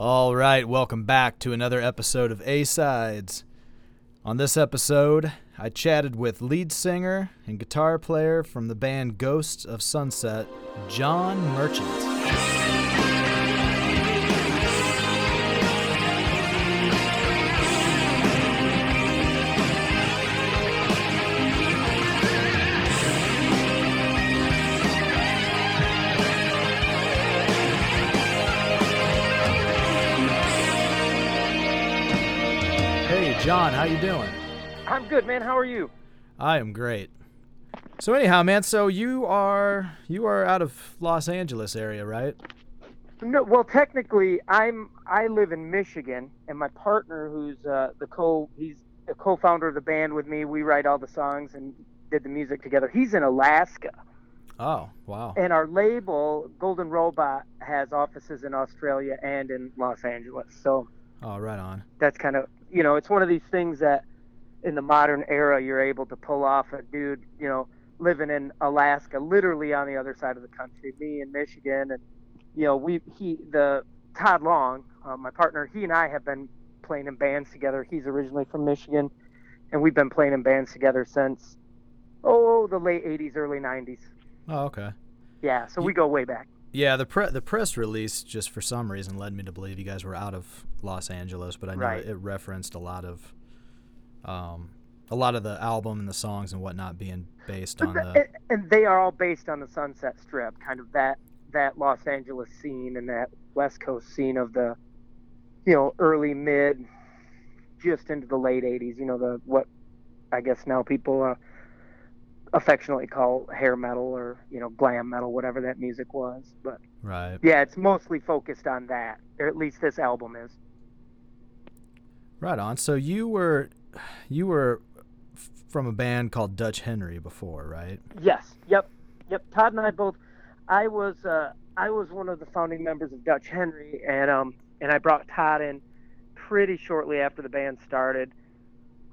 All right, welcome back to another episode of A Sides. On this episode, I chatted with lead singer and guitar player from the band Ghosts of Sunset, John Merchant. How you doing? I'm good, man. How are you? I am great. So anyhow, man, so you are you are out of Los Angeles area, right? No, well, technically, I'm I live in Michigan, and my partner, who's uh, the co, he's a co-founder of the band with me. We write all the songs and did the music together. He's in Alaska, Oh, wow. and our label, Golden Robot, has offices in Australia and in Los Angeles. So Oh, right on. that's kind of you know, it's one of these things that in the modern era you're able to pull off a dude, you know, living in Alaska, literally on the other side of the country, me in Michigan, and you know, we he the Todd Long, uh, my partner, he and I have been playing in bands together. He's originally from Michigan, and we've been playing in bands together since oh the late '80s, early '90s. Oh, okay. Yeah, so we go way back. Yeah, the pre- the press release just for some reason led me to believe you guys were out of Los Angeles, but I know Right. it, referenced a lot of um a lot of the album and the songs and whatnot being based on the the- and, and they are all based on the Sunset Strip, kind of that that Los Angeles scene and that West Coast scene of the, you know, early mid, just into the late '80s. You know, the what I guess now people uh, affectionately call hair metal or you know glam metal, whatever that music was. But right. yeah, it's mostly focused on that, or at least this album is. Right on. So you were you were from a band called Dutch Henry before, right? Yes. Yep. Yep. Todd and I both. I was uh, I was one of the founding members of Dutch Henry, and um and I brought Todd in pretty shortly after the band started.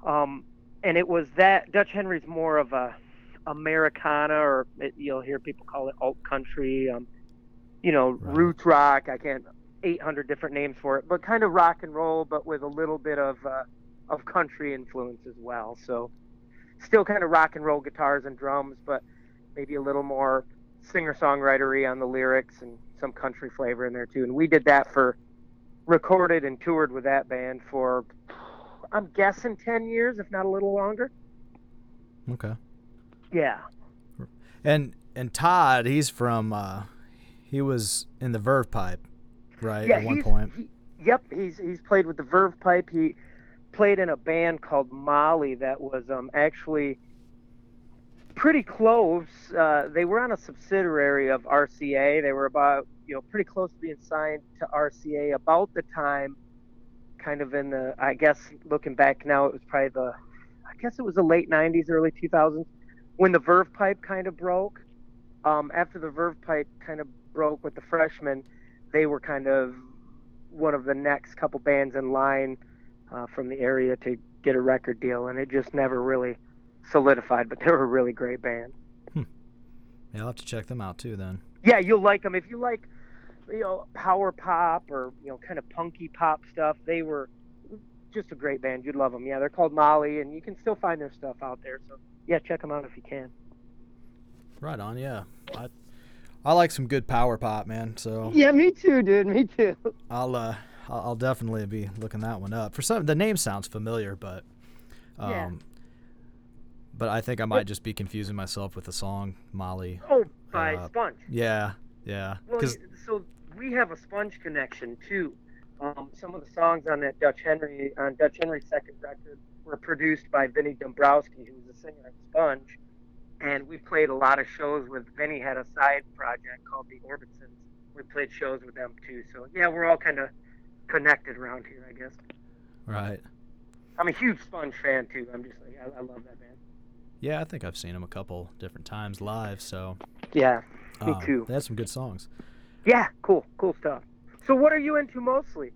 Um, and it was that Dutch Henry's more of a Americana, or it, you'll hear people call it alt country. Um, you know, Right. roots rock. I can't 800 different names for it, but kind of rock and roll, but with a little bit of uh, of country influence as well. So still kind of rock and roll guitars and drums, but maybe a little more singer songwritery on the lyrics and some country flavor in there too. And we did that for recorded and toured with that band for I'm guessing 10 years, if not a little longer. Okay. Yeah. And and Todd, he's from uh he was in the Verve Pipe, right? yeah, at one point. he- yep, he's he's played with the Verve Pipe. He played in a band called Molly that was um actually pretty close. Uh, they were on a subsidiary of RCA. They were about you know pretty close to being signed to RCA about the time, kind of in the I guess looking back now it was probably the I guess it was the late '90s, early 2000s when the Verve Pipe kind of broke. Um, after the Verve Pipe kind of broke with the freshmen, they were kind of one of the next couple bands in line uh, from the area to get a record deal, and it just never really solidified. But they were a really great band. Hmm. Yeah, I'll have to check them out too then. Yeah, you'll like them if you like, you know, power pop or you know, kind of punky pop stuff. They were just a great band. You'd love them. Yeah, they're called Molly, and you can still find their stuff out there. So yeah, check them out if you can. Right on, yeah. I I like some good power pop, man. So Yeah, me too, dude. Me too. I'll uh I'll, I'll definitely be looking that one up. For some the name sounds familiar, but um Yeah. but I think I might just be confusing myself with the song Molly. Oh, by Uh, Sponge. Yeah. Yeah. Well, 'Cause- y- so we have a Sponge connection too. Um, some of the songs on that Dutch Henry on Dutch Henry's second record were produced by Vinny Dombrowski, who was a singer of Sponge, and we played a lot of shows with Vinny. Had a side project called the Orbitsons. We played shows with them too. So yeah, we're all kind of connected around here, I guess. right. I'm a huge Sponge fan too. I'm just like I, I love that band. Yeah, I think I've seen them a couple different times live, so Yeah, me um, too. They had some good songs. Yeah, cool, cool stuff. So what are you into mostly?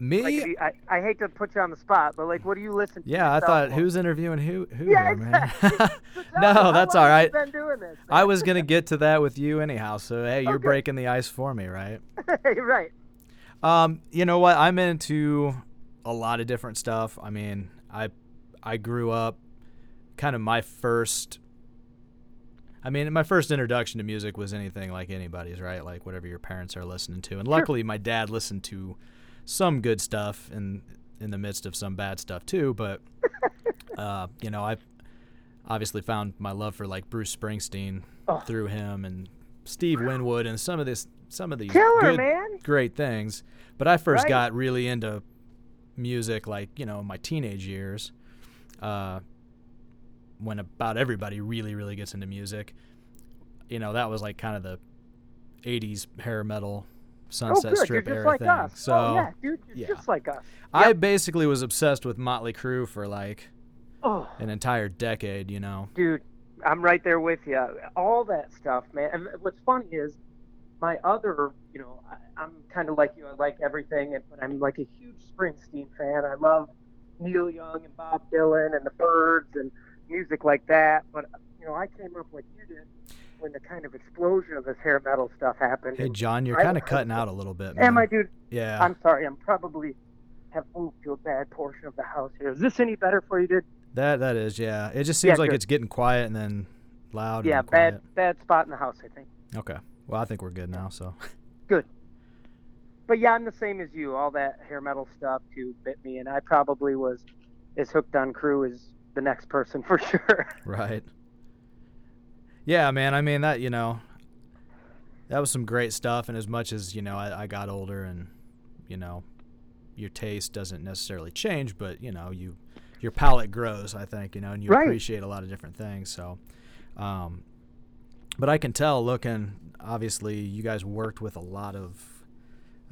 Me? Like, you- I, I hate to put you on the spot, but like, what do you listen to? yeah, I thought who's interviewing who who Yeah, here, man. exactly. No, that's all right. you Been doing this. I was gonna get to that with you anyhow, so hey, you're Okay. breaking the ice for me, right? right. Um, you know what? I'm into a lot of different stuff. I mean, I I grew up kind of my first I mean, my first introduction to music was anything like anybody's, right? Like whatever your parents are listening to. And Sure. luckily my dad listened to some good stuff in in the midst of some bad stuff too, but uh, you know, I obviously found my love for like Bruce Springsteen Oh. through him and Steve Winwood and some of this some of these Killer, good, man. great things. But I first Right. got really into music like, you know, in my teenage years. Uh, when about everybody really, really gets into music. You know, that was like kind of the 80s hair metal oh, Sunset oh, good. Strip You're era like thing. us. So oh, yeah, dude. You're yeah. just like us. I basically was obsessed with Motley Crue for like Oh, an entire decade, you know. dude, I'm right there with you. All that stuff, man. And what's funny is my other, you know, I, I'm kind of like you. I like everything, and- but I'm like a huge Springsteen fan. I love Neil Young and Bob Dylan and the Byrds and music like that. But you know, I came up like you did when the kind of explosion of this hair metal stuff happened. Hey, John, you're kind of cutting out a little bit, man. Am I, dude? Yeah. I'm sorry. I'm probably have moved to a bad portion of the house here. Is this any better for you, dude? That that is, yeah. It just Yeah, seems like good. it's getting quiet and then loud Yeah, bad bad spot in the house, I think. Okay. Well, I think we're good now, so. Good. But yeah, I'm the same as you. All that hair metal stuff too bit me, and I probably was as hooked on Crue as the next person for sure. Right. Yeah, man. I mean that you know, that was some great stuff. And as much as you know, I, I got older, and you know, your taste doesn't necessarily change, but you know, you your palate grows. I think you know, and you Right. appreciate a lot of different things. So, um, but I can tell looking. Obviously, you guys worked with a lot of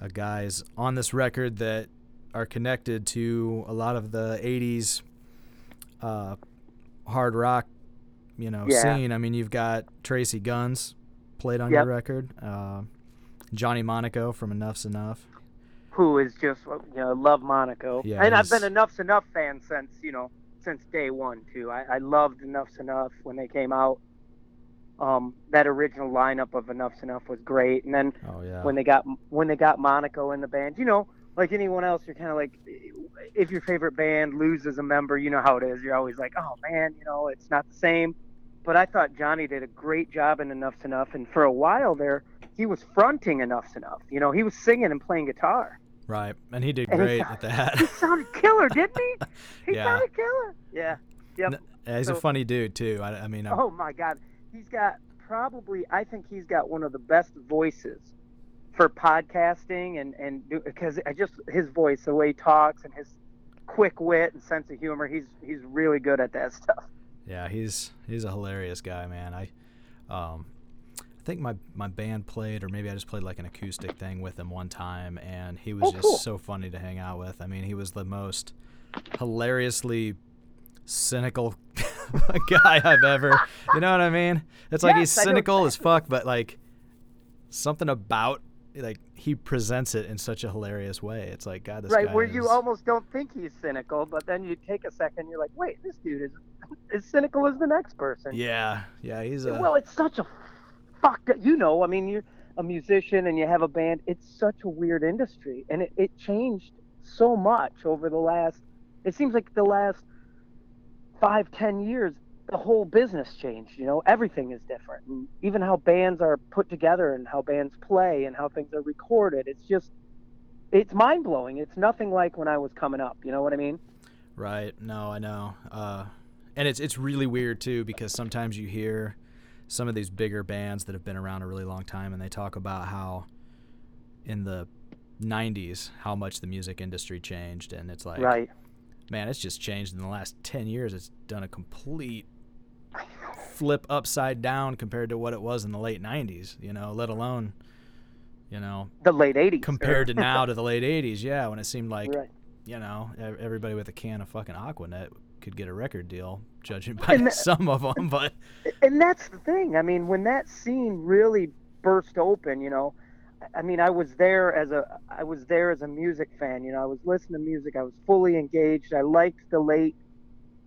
uh, guys on this record that are connected to a lot of the '80s uh, hard rock, you know, Yeah. scene. I mean, you've got Tracii Guns played on Yep. your record, uh, Johnny Monaco from Enuff Z'Nuff. Who is just you know love Monaco, Yeah, and I've been Enuff Z'Nuff fan since you know since day one too. I, I loved Enuff Z'Nuff when they came out. Um, that original lineup of Enuff Z'Nuff was great, and then Oh yeah, when they got when they got Monaco in the band. You know, like anyone else, you're kind of like, if your favorite band loses a member, you know how it is. You're always like, oh man, you know, it's not the same. But I thought Johnny did a great job in Enuff Z'Nuff, and for a while there, he was fronting Enuff Z'Nuff. You know, he was singing and playing guitar. right, and he did And he great at that. He sounded killer, didn't he? He Yeah. sounded killer. Yeah. Yep. Yeah, he's a funny dude too. I, I mean, I'm, Oh my God, he's got probably. I think he's got one of the best voices for podcasting and and because I just his voice, the way he talks, and his quick wit and sense of humor. He's he's really good at that stuff. yeah, he's he's a hilarious guy, man. I, um, I think my my band played, or maybe I just played like an acoustic thing with him one time, and he was Oh, just cool. so funny to hang out with. I mean, he was the most hilariously cynical guy I've ever. You know what I mean? It's like he's Yes, know cynical as fuck, but like something about like he presents it in such a hilarious way. It's like God, this right, where is, you almost don't think he's cynical, but then you take a second, you're like, wait, this dude is as cynical as the next person. Yeah, yeah, he's a Well, it's such a fuck. You know, I mean, you're a musician and you have a band. It's such a weird industry, and it, it changed so much over the last. It seems like the last five, ten years, the whole business changed. You know, everything is different, and even how bands are put together and how bands play and how things are recorded. It's just, it's mind blowing. It's nothing like when I was coming up. You know what I mean? Right. No, I know. Uh, and it's it's really weird too because sometimes you hear some of these bigger bands that have been around a really long time, and they talk about how in the '90s how much the music industry changed, and it's like, right. man, it's just changed in the last ten years. It's done a complete flip upside down compared to what it was in the late '90s. You know, let alone, you know, The late '80s. compared to now to the late '80s. Yeah, when it seemed like right. you know, everybody with a can of fucking Aquanet could get a record deal, judging by that- some of them. But and that's the thing. I mean, when that scene really burst open, you know, I mean, I was there as a I was there as a music fan. You know, I was listening to music. I was fully engaged. I liked the late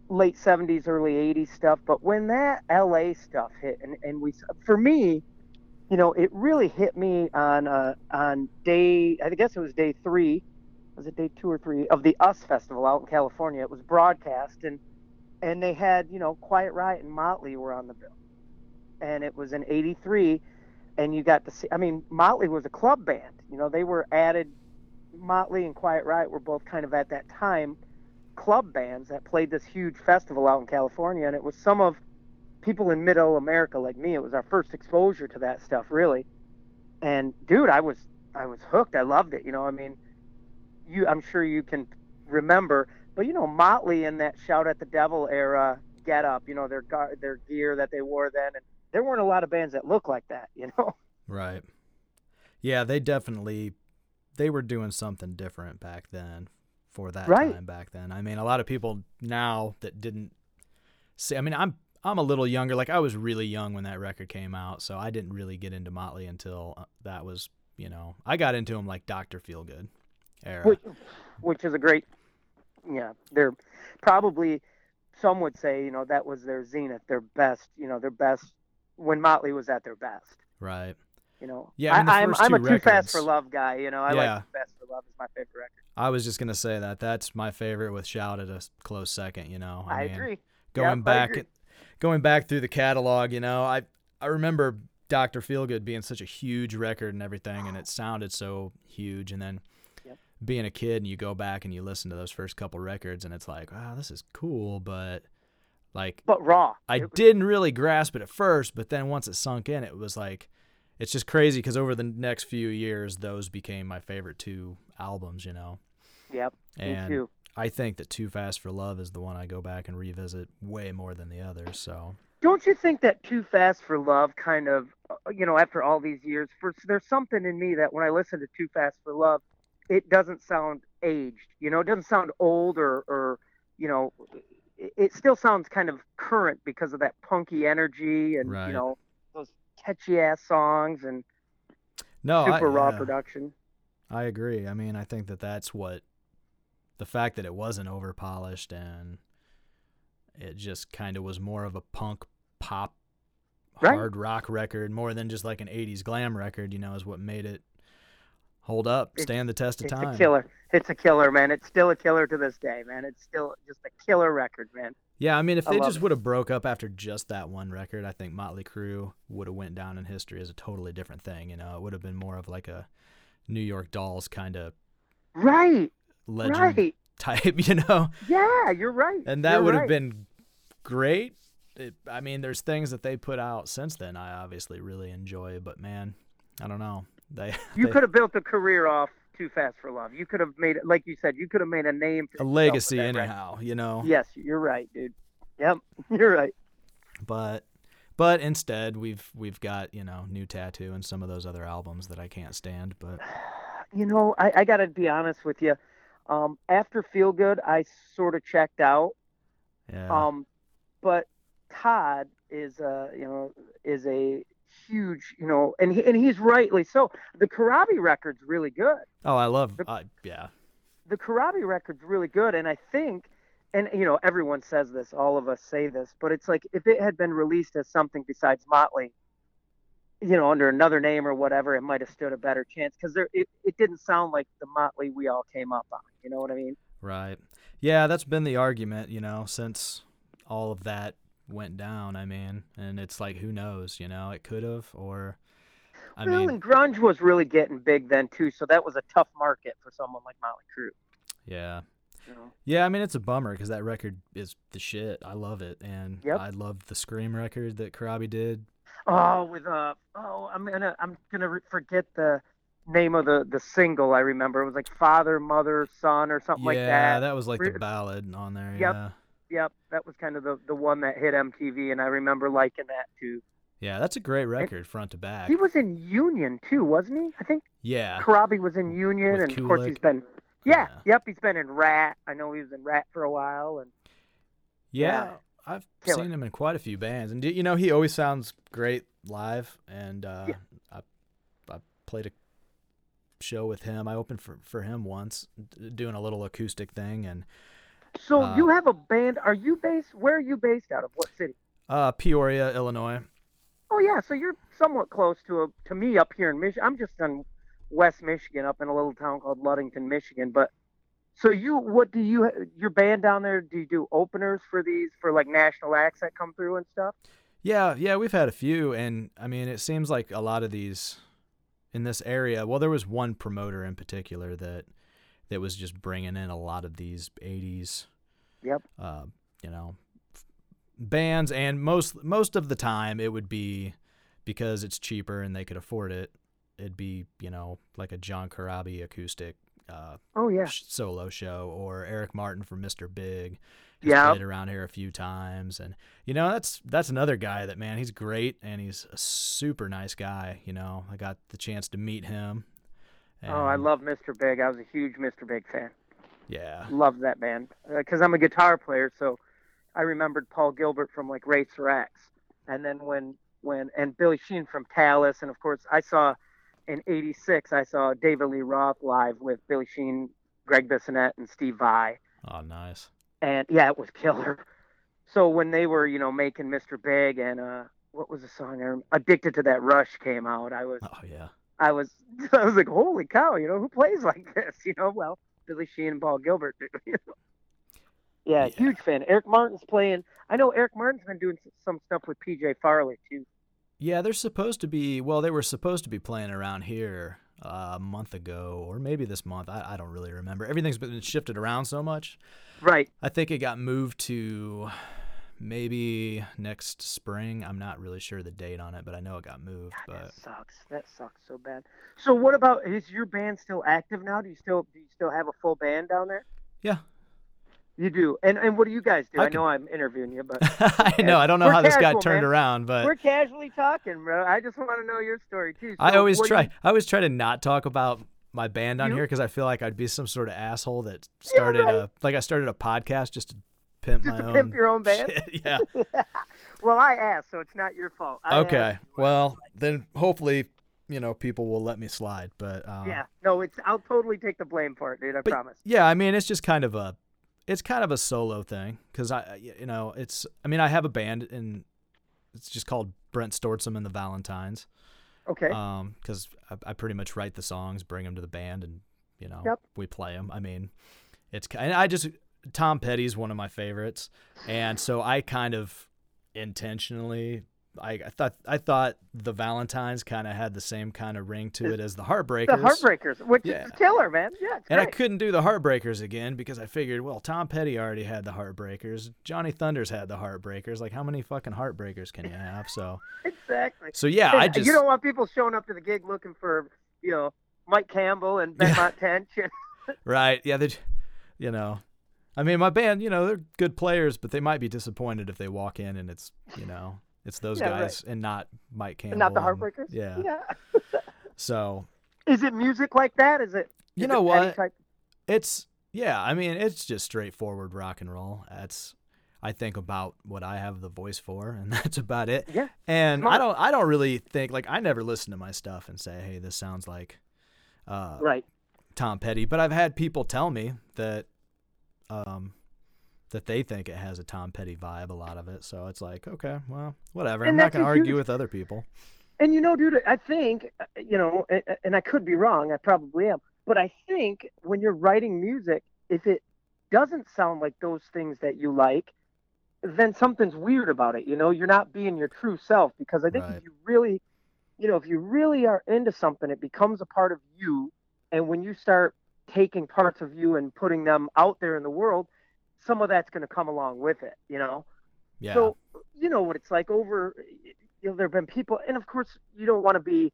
late 70s, early 80s stuff. But when that LA stuff hit, and and we for me, you know, it really hit me on uh, on day I guess it was day three, was it day two or three of the US Festival out in California. It was broadcast and and they had you know Quiet Riot and Motley were on the bill, and it was in '83, and you got to see. I mean, Motley was a club band. You know, they were added. Motley and Quiet Riot were both kind of at that time club bands that played this huge festival out in California, and it was some of people in middle America like me. It was our first exposure to that stuff, really. And dude, I was I was hooked. I loved it. You know, I mean, you I'm sure you can remember, but you know, Motley in that shout at the devil era get up, you know, their gar- their gear that they wore then, and there weren't a lot of bands that looked like that. You know. Right. Yeah, they definitely they were doing something different back then for that Right. time back then. I mean, a lot of people now that didn't see I mean, I'm I'm a little younger. Like I was really young when that record came out, so I didn't really get into Motley until uh, that was, you know, I got into them like Dr. Feelgood era. which, which is a great yeah they're probably some would say you know that was their zenith their best you know their best when motley was at their best right. You know Yeah, I mean, am I'm two a too fast for love guy you know i Yeah. like too fast for love is my favorite record I was just gonna say that. That's my favorite with Shout at a close second. You know, i, mean, agree Going back, agree. going back through the catalog, you know, I I remember Doctor Feelgood being such a huge record and everything, and it sounded so huge. And then being a kid, and you go back and you listen to those first couple records, and it's like, wow, this is cool, but like but raw I was- didn't really grasp it at first, but then once it sunk in, it was like, it's just crazy because over the next few years, those became my favorite two albums, you know. yep And me too I think that Too Fast for Love is the one I go back and revisit way more than the others. So don't you think that too fast for love kind of uh, you know after all these years for there's something in me that when i listen to too fast for love it doesn't sound aged you know it doesn't sound old or or you know it, still sounds kind of current because of that punky energy and Right. you know catchy ass songs and no, super I, raw yeah, production I agree. I mean, I think that that's what the fact that it wasn't over polished and it just kind of was more of a punk pop Right. hard rock record more than just like an 80s glam record, you know, is what made it hold up, It's- stand the test of time. it's a killer it's a killer man it's still a killer to this day man it's still just a killer record man Yeah, I mean, if I they just it. would have broke up after just that one record, I think Motley Crue would have went down in history as a totally different thing. You know, it would have been more of like a New York Dolls kind of right legend right type, you know, yeah you're right and that You're would have right. been great. It, I mean, there's things that they put out since then I obviously really enjoy, but man, I don't know. They, You they- could have built a career off Too Fast for Love. You could have made it, like you said, you could have made a name for a legacy record. anyhow, you know. Yes, you're right, dude. Yep, you're right. But but instead we've we've got you know new tattoo and some of those other albums that I can't stand. But You know, I, I got to be honest with you. Um, after Feel Good, I sort of checked out. yeah, Um, but Todd is, uh, you know, is a huge, you know, and he, and he's rightly so. The Corabi record's really good. oh I love the- uh, yeah the Corabi record's really good, and I think, and you know, everyone says this, all of us say this, but it's like if it had been released as something besides Motley, you know, under another name or whatever, it might have stood a better chance because there, it, it didn't sound like the Motley we all came up on. You know what I mean? right yeah that's been the argument you know since all of that went down. I mean, and it's like who knows, you know, it could have or I well, mean, and grunge was really getting big then too, so that was a tough market for someone like Motley Crue. yeah. You know? Yeah, I mean it's a bummer because that record is the shit. I love it, and Yep. I love the Scream record that Corabi did. Oh, with uh, oh, I'm gonna, I'm gonna re- forget the name of the the single. I remember it was like father, mother, son, or something yeah, like that. Yeah, that was like the ballad on there. Yep. Yeah, Yep, that was kind of the the one that hit MTV, and I remember liking that too. yeah, that's a great record, front to back. He was in Union too, wasn't he? I think Yeah, Corabi was in Union, With and of course he's been. Yeah, Yeah. yep, he's been in Ratt. I know he was in Ratt for a while, and yeah. Yeah. I've Killer. seen him in quite a few bands, and you know he always sounds great live. And uh, Yeah. I I played a show with him. I opened for for him once, doing a little acoustic thing, and so Uh, you have a band. Are you based? Where are you based out of? What city? uh, Peoria, Illinois. Oh yeah, so you're somewhat close to a to me up here in Michigan. I'm just in West Michigan, up in a little town called Ludington, Michigan. But so you, what do you your band down there? Do you do openers for these for like national acts that come through and stuff? Yeah, yeah, we've had a few, and I mean, it seems like a lot of these in this area. Well, there was one promoter in particular that that was just bringing in a lot of these '80s. Yep. Uh, you know, bands, and most most of the time it would be because it's cheaper and they could afford it. It'd be you know like a John Corabi acoustic. Uh, oh yeah. Solo show or Eric Martin from Mr. Big He's yeah. played around here a few times, and you know that's that's another guy that man, he's great and he's a super nice guy. You know, I got the chance to meet him. Oh, I love Mr. Big. I was a huge Mr. Big fan. Yeah, love that band because uh, I'm a guitar player, so I remembered Paul Gilbert from like Racer X, and then when when and Billy Sheehan from Talas, and of course I saw in '86 I saw David Lee Roth live with Billy Sheehan, Gregg Bissonette, and Steve Vai. Oh, nice and yeah, it was killer. So when they were, you know, making Mr. Big and uh, what was the song? Addicted to that Rush came out. I was, oh yeah, I was, I was like, holy cow, you know, who plays like this? You know, well, Billy Sheehan and Paul Gilbert. You know? yeah, yeah, huge fan. Eric Martin's playing. I know Eric Martin's been doing some stuff with PJ Farley too. Yeah, they're supposed to be. Well, they were supposed to be playing around here uh, a month ago, or maybe this month. I, I don't really remember. Everything's been shifted around so much. Right. I think it got moved to maybe next spring. I'm not really sure the date on it, but I know it got moved. God, but that sucks. That sucks so bad. So what about is your band still active now? Do you still do you still have a full band down there? Yeah. You do. And and what do you guys do? I, I know I'm interviewing you, but I know I don't know how this got turned man. around, but we're casually talking, bro. I just want to know your story too. So I always try. You... I always try to not talk about my band on you? here because I feel like I'd be some sort of asshole that started yeah, right. a like I started a podcast just to pimp just my to own pimp your own band. Shit. Yeah. well, I asked, so it's not your fault. I okay. Well, then hopefully you know people will let me slide, but um, yeah, no, it's I'll totally take the blame for it, dude. I promise. Yeah, I mean it's just kind of a it's kind of a solo thing because I you know it's I mean I have a band and it's just called Brent Stortzum and the Valentines. Okay. Um, because I, I, pretty much write the songs, bring them to the band, and you know yep. we play them. I mean, it's and I just Tom Petty's one of my favorites, and so I kind of intentionally I, I, thought I thought the Valentines kind of had the same kind of ring to it as the Heartbreakers. The Heartbreakers, which yeah. is killer, man. Yeah, and great. I couldn't do the Heartbreakers again because I figured, well, Tom Petty already had the Heartbreakers. Johnny Thunders had the Heartbreakers. Like, how many fucking Heartbreakers can you have? So exactly. So yeah, I just you don't want people showing up to the gig looking for you know Mike Campbell and Ben yeah. Tench. right. Yeah. They, you know, I mean, my band, you know, they're good players, but they might be disappointed if they walk in and it's, you know, it's those yeah, guys right. and not Mike Campbell. And not the Heartbreakers. And, yeah. Yeah. so. Is it music like that? Is it? You know it what? Type... It's yeah. I mean, it's just straightforward rock and roll. That's I think about what I have the voice for, and that's about it. Yeah. And Smart. I don't I don't really think like I never listen to my stuff and say, hey, this sounds like. Uh, right. Tom Petty, but I've had people tell me that um, that they think it has a Tom Petty vibe, a lot of it. So it's like, okay, well, whatever. And I'm not going to argue huge... with other people. And you know, dude, I think, uh, you know, and I could be wrong, I probably am, but I think when you're writing music, if it doesn't sound like those things that you like, then something's weird about it. You know, you're not being your true self because I think right. if you really, you know, if you really are into something, it becomes a part of you. And when you start taking parts of you and putting them out there in the world, some of that's going to come along with it, you know? Yeah. So, you know what it's like over, you know, there have been people, and of course, you don't want to be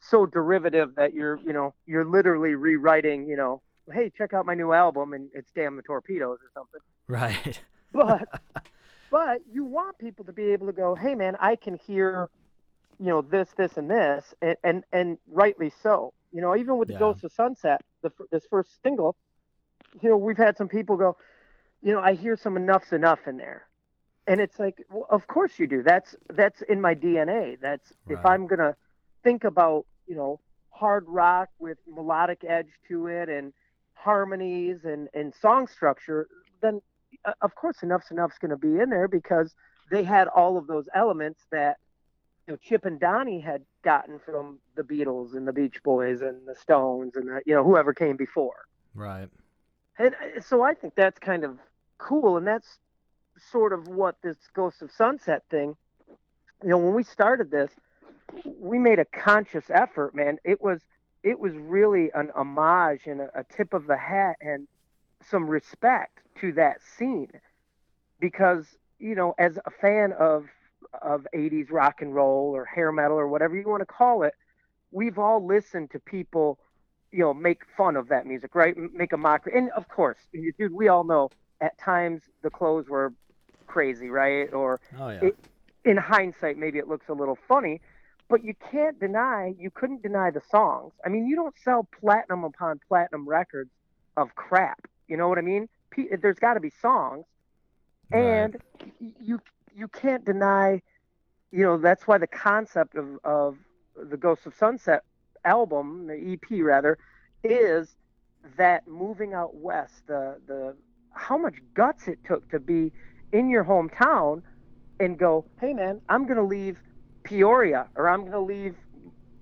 so derivative that you're, you know, you're literally rewriting, you know, hey, check out my new album and it's Damn the Torpedoes or something. Right. But, but you want people to be able to go, hey, man, I can hear, you know, this, this, and this, and, and, and rightly so. You know, even with the yeah. Ghost of Sunset, the, this first single, you know, we've had some people go, you know, I hear some Enuff Z'Nuff in there. And it's like, well, of course you do. That's that's in my DNA. That's right. if I'm gonna think about, you know, hard rock with melodic edge to it and harmonies and, and song structure, then uh, of course Enuff Z'Nuff's gonna be in there because they had all of those elements that you know Chip and Donnie had gotten from the Beatles and the Beach Boys and the Stones and the, you know whoever came before. Right. And uh, so I think that's kind of cool, and that's sort of what this Ghost of Sunset thing. You know, when we started this, we made a conscious effort, man. It was it was really an homage and a, a tip of the hat and some respect to that scene because you know as a fan of of 80s rock and roll or hair metal or whatever you want to call it we've all listened to people you know make fun of that music right? Make a mockery and of course dude we all know at times the clothes were crazy right? Or Oh yeah. it, in hindsight maybe it looks a little funny but you can't deny you couldn't deny the songs. I mean you don't sell platinum upon platinum records of crap you know what i mean? P- there's got to be songs. And you you can't deny you know that's why the concept of of the ghost of sunset album the ep rather is that moving out west the the how much guts it took to be in your hometown and go hey man i'm going to leave peoria or i'm going to leave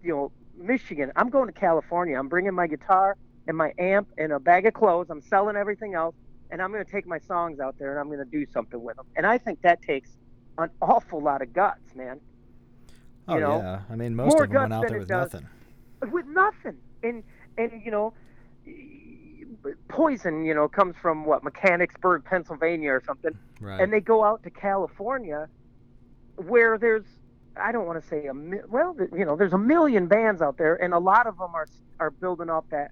you know michigan. I'm going to california. I'm bringing my guitar and my amp and a bag of clothes. I'm selling everything else and I'm going to take my songs out there and I'm going to do something with them. And I think that takes an awful lot of guts, man. oh you know, yeah. I mean, most more of them went out there with does- nothing. With nothing. And and you know, Poison, you know, comes from what Mechanicsburg, Pennsylvania, or something, Right. and they go out to California, where there's I don't want to say a mi- well, you know, there's a million bands out there, and a lot of them are are building off that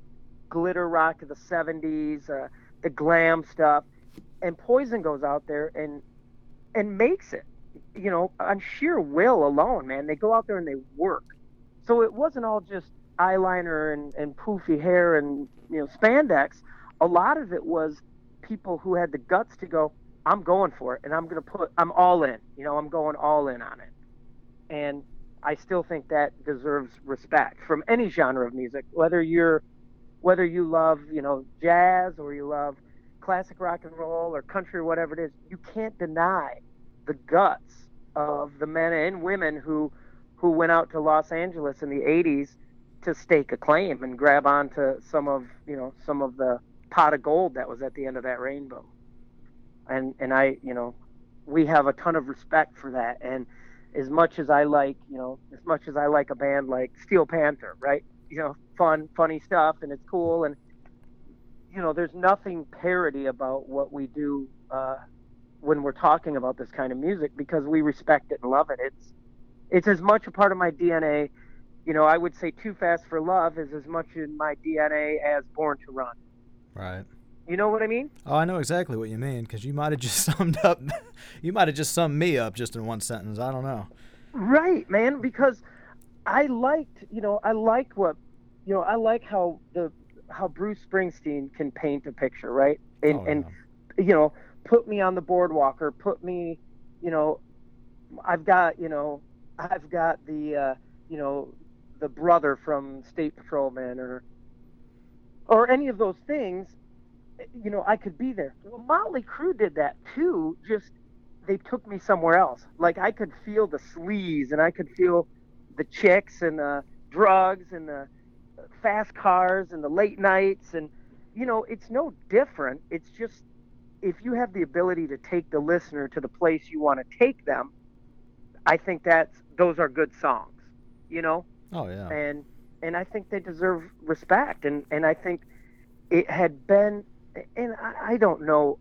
glitter rock of the '70s, uh, the glam stuff, and Poison goes out there and and makes it, you know, on sheer will alone, man. They go out there and they work. So it wasn't all just eyeliner and, and poofy hair and you know spandex. A lot of it was people who had the guts to go, I'm going for it, and I'm gonna put, I'm all in. You know, I'm going all in on it, and I still think that deserves respect from any genre of music, whether you're, whether you love, you know, jazz or you love classic rock and roll or country or whatever it is. You can't deny the guts of the men and women who, who went out to Los Angeles in the '80s to stake a claim and grab onto some of, you know, some of the pot of gold that was at the end of that rainbow. And and I, you know, we have a ton of respect for that. And as much as I like, you know, as much as I like a band like Steel Panther, right? You know, fun, funny stuff, and it's cool. And you know, there's nothing parody about what we do uh, when we're talking about this kind of music because we respect it and love it. It's it's as much a part of my DNA. You know, I would say Too Fast for Love is as much in my DNA as Born to Run. right. You know what I mean? Oh, I know exactly what you mean because you might have just summed up. you might have just summed me up just in one sentence. I don't know. Right, man, because I liked, you know, I like what, you know, I like how the how Bruce Springsteen can paint a picture, right? And Oh, and you know, put me on the boardwalk or put me, you know, I've got, you know, I've got the, uh, you know, the brother from State Patrolman or, or any of those things, you know, I could be there. Well, Motley Crue did that too. Just they took me somewhere else. Like I could feel the sleaze and I could feel the chicks and the drugs and the fast cars and the late nights and you know, it's no different. It's just if you have the ability to take the listener to the place you want to take them, I think that's those are good songs, you know? Oh yeah. and and I think they deserve respect. And and I think it had been, and I, I don't know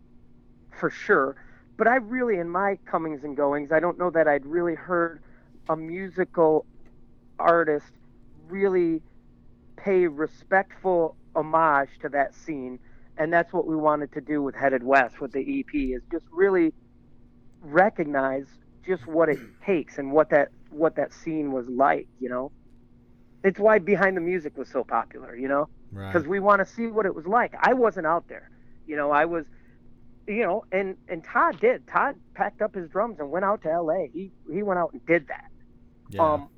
for sure, but I really, in my comings and goings, I don't know that I'd really heard a musical artist really pay respectful homage to that scene. And that's what we wanted to do with Headed West with the EP is just really recognize just what it takes and what that what that scene was like, you know. It's why Behind the Music was so popular, you know, Right. because we want to see what it was like. I wasn't out there, you know. I was, you know, and and Todd did. Todd packed up his drums and went out to L.A. He he went out and did that. yeah. Um,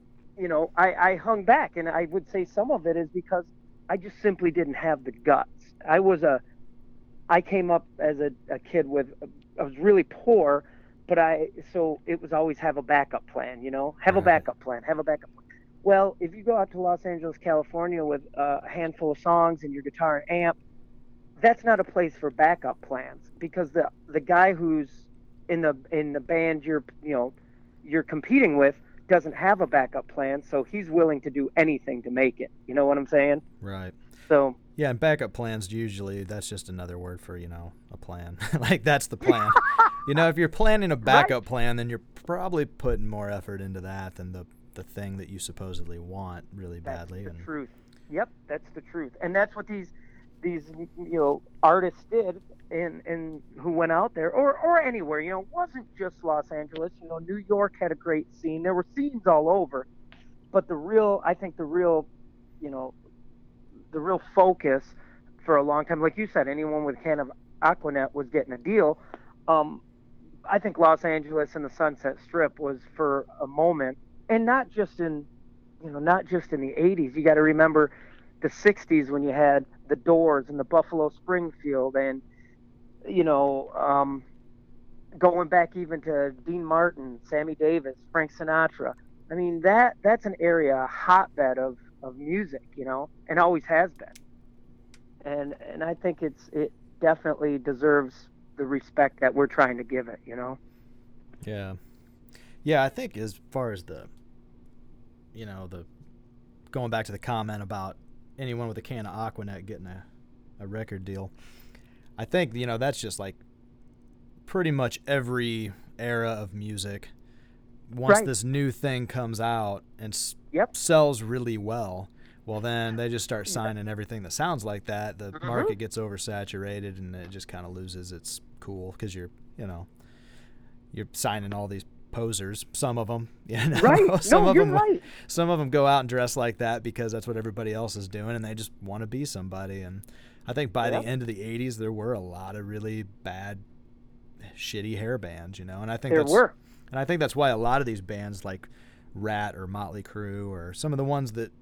you know, I I hung back, and I would say some of it is because I just simply didn't have the guts. I was a, I came up as a, a kid with, I was really poor, but I so it was always have a backup plan, you know, have a backup plan, have a backup. plan. Well, if you go out to Los Angeles, California with a handful of songs and your guitar and amp, that's not a place for backup plans because the the guy who's in the in the band you're you know you're competing with doesn't have a backup plan, so he's willing to do anything to make it. You know what I'm saying? Right. So Yeah, and backup plans usually that's just another word for, you know, a plan. like that's the plan. you know, if you're planning a backup plan, then you're probably putting more effort into that than the the thing that you supposedly want really that's badly. the and truth. Yep, that's the truth, and that's what these these you know artists did, and and who went out there or or anywhere. You know, it wasn't just Los Angeles. You know, New York had a great scene. There were scenes all over, but the real, I think, the real, you know, the real focus for a long time, like you said, anyone with a can of Aquanet was getting a deal. Um, I think Los Angeles and the Sunset Strip was for a moment, and not just in, you know, not just in the '80s. You got to remember the '60s when you had the Doors and the Buffalo Springfield, and you know, um, going back even to Dean Martin, Sammy Davis, Frank Sinatra. I mean that that's an area, a hotbed of of music, you know, and always has been. And and I think it's it definitely deserves the respect that we're trying to give it, you know. Yeah. Yeah, I think as far as the you know, the going back to the comment about anyone with a can of Aquanet getting a, a record deal. I think, you know, that's just like pretty much every era of music. Once Right. this new thing comes out and s- Yep. sells really well, well then they just start signing everything that sounds like that. The Mhm. market gets oversaturated and it just kind of loses its cool because you're, you know, you're signing all these posers. Some of them, you know, Right. some no, of you're them, right. some of them go out and dress like that because that's what everybody else is doing, and they just want to be somebody. And I think by Yep. the end of the '80s, there were a lot of really bad, shitty hair bands, you know. And I think There that's were. and I think that's why a lot of these bands like Ratt or Motley Crue or some of the ones that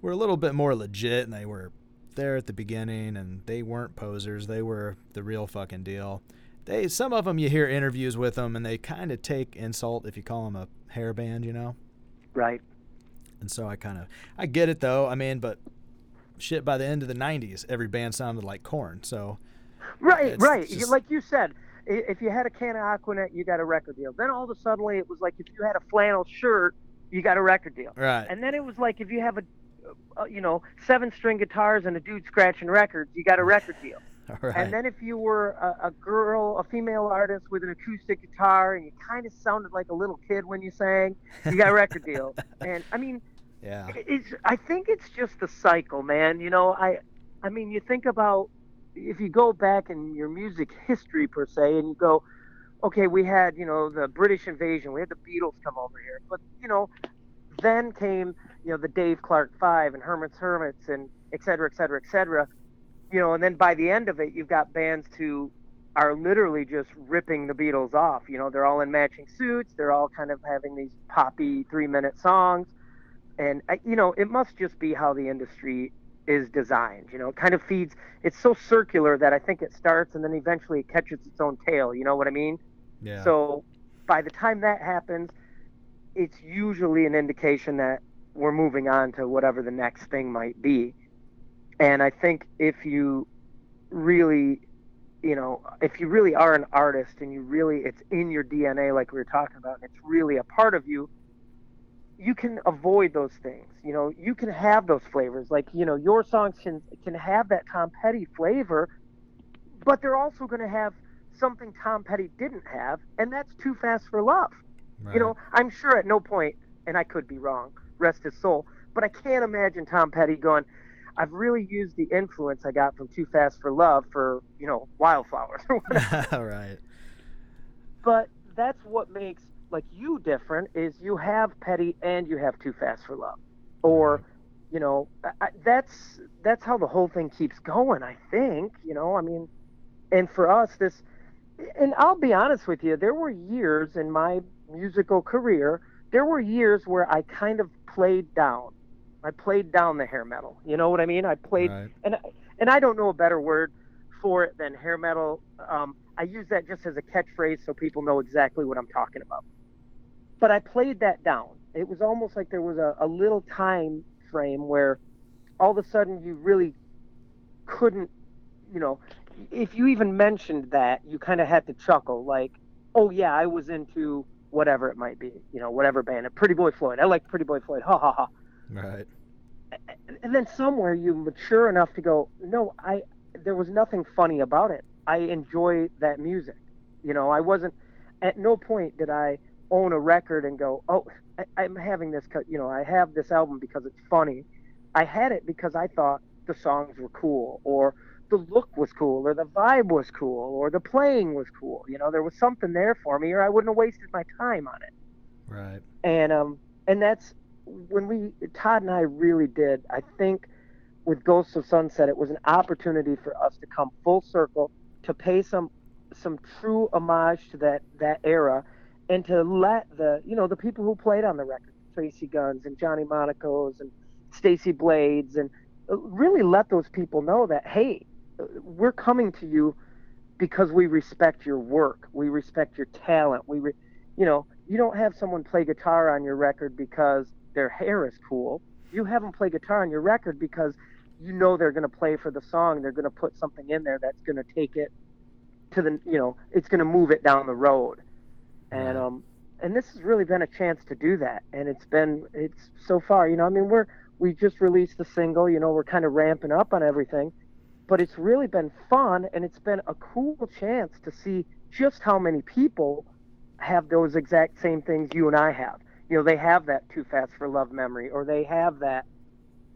were a little bit more legit and they were there at the beginning and they weren't posers. They were the real fucking deal. They some of them you hear interviews with them and they kind of take insult if you call them a hair band, you know. Right. And so I kind of I get it though. I mean, but shit by the end of the 90s, every band sounded like Korn. So Right, right. Just- Like you said, if you had a can of Aquanet, you got a record deal. Then all of a sudden, it was like if you had a flannel shirt, you got a record deal. right. And then it was like if you have a, uh, you know, seven string guitars and a dude scratching records, you got a record deal. Right. And then if you were a, a girl, a female artist with an acoustic guitar, and you kind of sounded like a little kid when you sang, you got a record deal. And I mean, yeah. it's I think it's just the cycle, man. You know, I I mean, you think about if you go back in your music history per se, and you go, okay, we had you know the British invasion, we had the Beatles come over here, but you know, then came you know the Dave Clark Five and Herman's Hermits and et cetera, et cetera, et cetera. You know, and then by the end of it, you've got bands who are literally just ripping the Beatles off. You know, they're all in matching suits. They're all kind of having these poppy three-minute songs and I, you know it must just be how the industry is designed you know it kind of feeds it's so circular that i think it starts and then eventually it catches its own tail you know what i mean Yeah. so by the time that happens it's usually an indication that we're moving on to whatever the next thing might be and i think if you really you know if you really are an artist and you really it's in your dna like we were talking about and it's really a part of you you can avoid those things. You know, you can have those flavors. Like, you know, your songs can can have that Tom Petty flavor, but they're also going to have something Tom Petty didn't have, and that's Too Fast for Love. right. You know, I'm sure at no point, and I could be wrong, rest his soul, but I can't imagine Tom Petty going, I've really used the influence I got from Too Fast for Love for, you know, Wildflowers or whatever right. but that's what makes like you different is you have petty and you have too fast for love or you know I, that's that's how the whole thing keeps going i think you know i mean and for us this and i'll be honest with you there were years in my musical career there were years where i kind of played down i played down the hair metal you know what i mean i played right. and I- and I don't know a better word for it than hair metal. Um, I use that just as a catchphrase so people know exactly what I'm talking about. But I played that down it was almost like there was a, a little time frame where all of a sudden you really couldn't, you know, if you even mentioned that, you kind of had to chuckle, like, oh yeah, I was into whatever it might be, you know, whatever band. a Pretty Boy Floyd. I like Pretty Boy Floyd. Ha ha ha. Right. And then somewhere you mature enough to go, no, I there was nothing funny about it. I enjoy that music. You know, I wasn't at no point did I own a record and go, oh, I, am having this, you know, I have this album because it's funny. I had it because I thought the songs were cool or the look was cool or the vibe was cool or the playing was cool. You know, there was something there for me or I wouldn't have wasted my time on it. Right. And um and that's when we Todd and I really did. I think with Ghosts of Sunset, it was an opportunity for us to come full circle to pay some some true homage to that that era and to let the you know the people who played on the record, Tracii Guns and Johnny Monacos and Stacey Blades and uh, really let those people know that hey we're coming to you because we respect your work. We respect your talent. We, re, you know, you don't have someone play guitar on your record because their hair is cool. You have them play guitar on your record because you know they're going to play for the song. They're going to put something in there that's going to take it to the, you know, it's going to move it down the road. And um, and this has really been a chance to do that. And it's been, it's so far, you know, I mean, we're we just released the single. You know, we're kind of ramping up on everything but it's really been fun and it's been a cool chance to see just how many people have those exact same things you and I have. You know, they have that too fast for love memory or they have that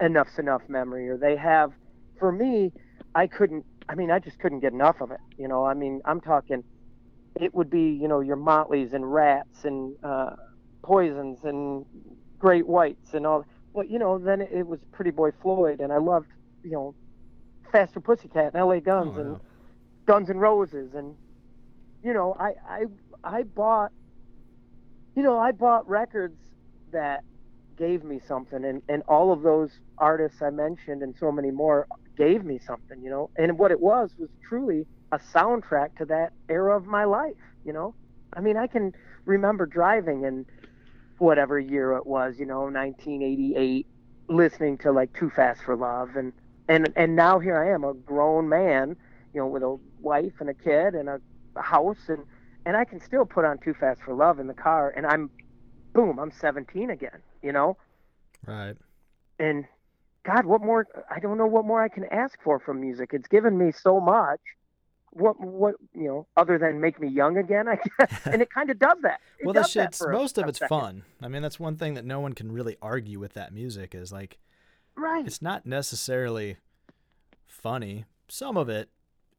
Enuff Z'Nuff memory or they have for me, I couldn't I mean, I just couldn't get enough of it. You know, I mean, I'm talking it would be, you know, your Motleys and Ratts and uh, Poisons and Great Whites and all. Well, you know, then it was Pretty Boy Floyd and I loved, you know, Faster Pussycat and L.A. Guns oh, and Guns N' Roses and you know I I I bought you know I bought records that gave me something and and all of those artists I mentioned and so many more gave me something you know and what it was was truly a soundtrack to that era of my life you know I mean I can remember driving in whatever year it was you know 1988 listening to like Too Fast for Love and and and now here I am, a grown man, you know, with a wife and a kid and a, house, and and I can still put on Too Fast for Love in the car, and I'm, boom, I'm 17 again, you know. Right. And God, what more? I don't know what more I can ask for from music. It's given me so much. What what you know, other than make me young again, I guess. and it kind of does that. It well, does shit's that most a, of it's second. fun. I mean, that's one thing that no one can really argue with that music is like Right. It's not necessarily funny. Some of it,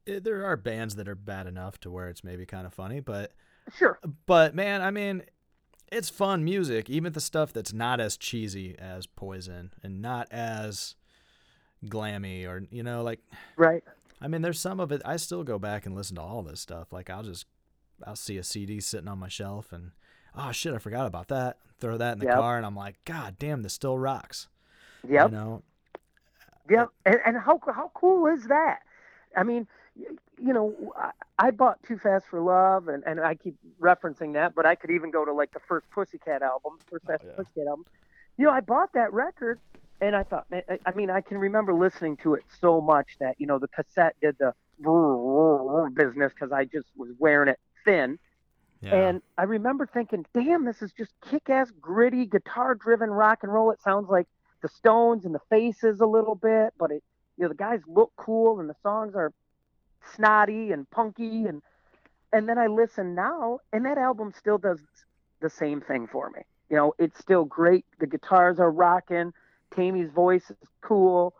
it, eh, there are bands that are bad enough to where it's maybe kind of funny, but sure. But man, I mean, it's fun music, even the stuff that's not as cheesy as Poison and not as glammy or you know like right. I mean, there's some of it. I still go back and listen to all this stuff. Like I'll just I'll see a CD sitting on my shelf and oh shit, I forgot about that. Throw that in the yep. car and I'm like, God damn, this still rocks. Yep. You know. Yep. And, and how how cool is that? I mean, you know, I, bought Too Fast for Love, and, and I keep referencing that, but I could even go to like the first Pussycat album, first oh, Fast oh, yeah. Pussycat album. You know, I bought that record, and I thought, I mean, I can remember listening to it so much that you know the cassette did the business because I just was wearing it thin. Yeah. And I remember thinking, damn, this is just kick ass, gritty, guitar driven rock and roll. It sounds like the Stones and the Faces a little bit, but it you know the guys look cool and the songs are snotty and punky and and then I listen now and that album still does the same thing for me. You know, it's still great. The guitars are rocking. Taime's voice is cool,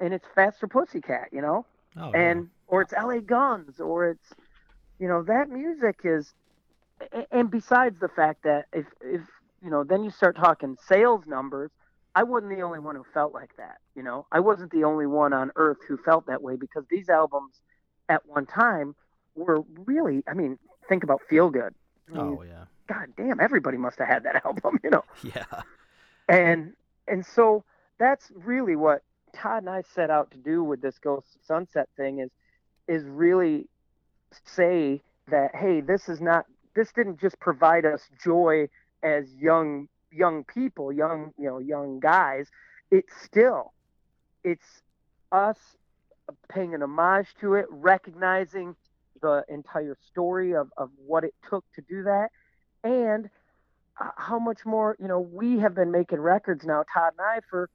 and it's faster Pussycat. You know, oh, and yeah. or it's L.A. Guns, or it's you know that music is. And besides the fact that if if you know, then you start talking sales numbers I wasn't the only one who felt like that. You know, I wasn't the only one on earth who felt that way because these albums at one time were really, I mean, think about Feel Good. I oh, mean, oh yeah. God damn, everybody must have had that album, you know. Yeah. And and so that's really what Todd and I set out to do with this Ghost Sunset thing is is really say that hey, this is not this didn't just provide us joy as young young people, young you know young guys, it's still it's us paying an homage to it, recognizing the entire story of, of what it took to do that, and how much more you know we have been making records now, Todd and I, for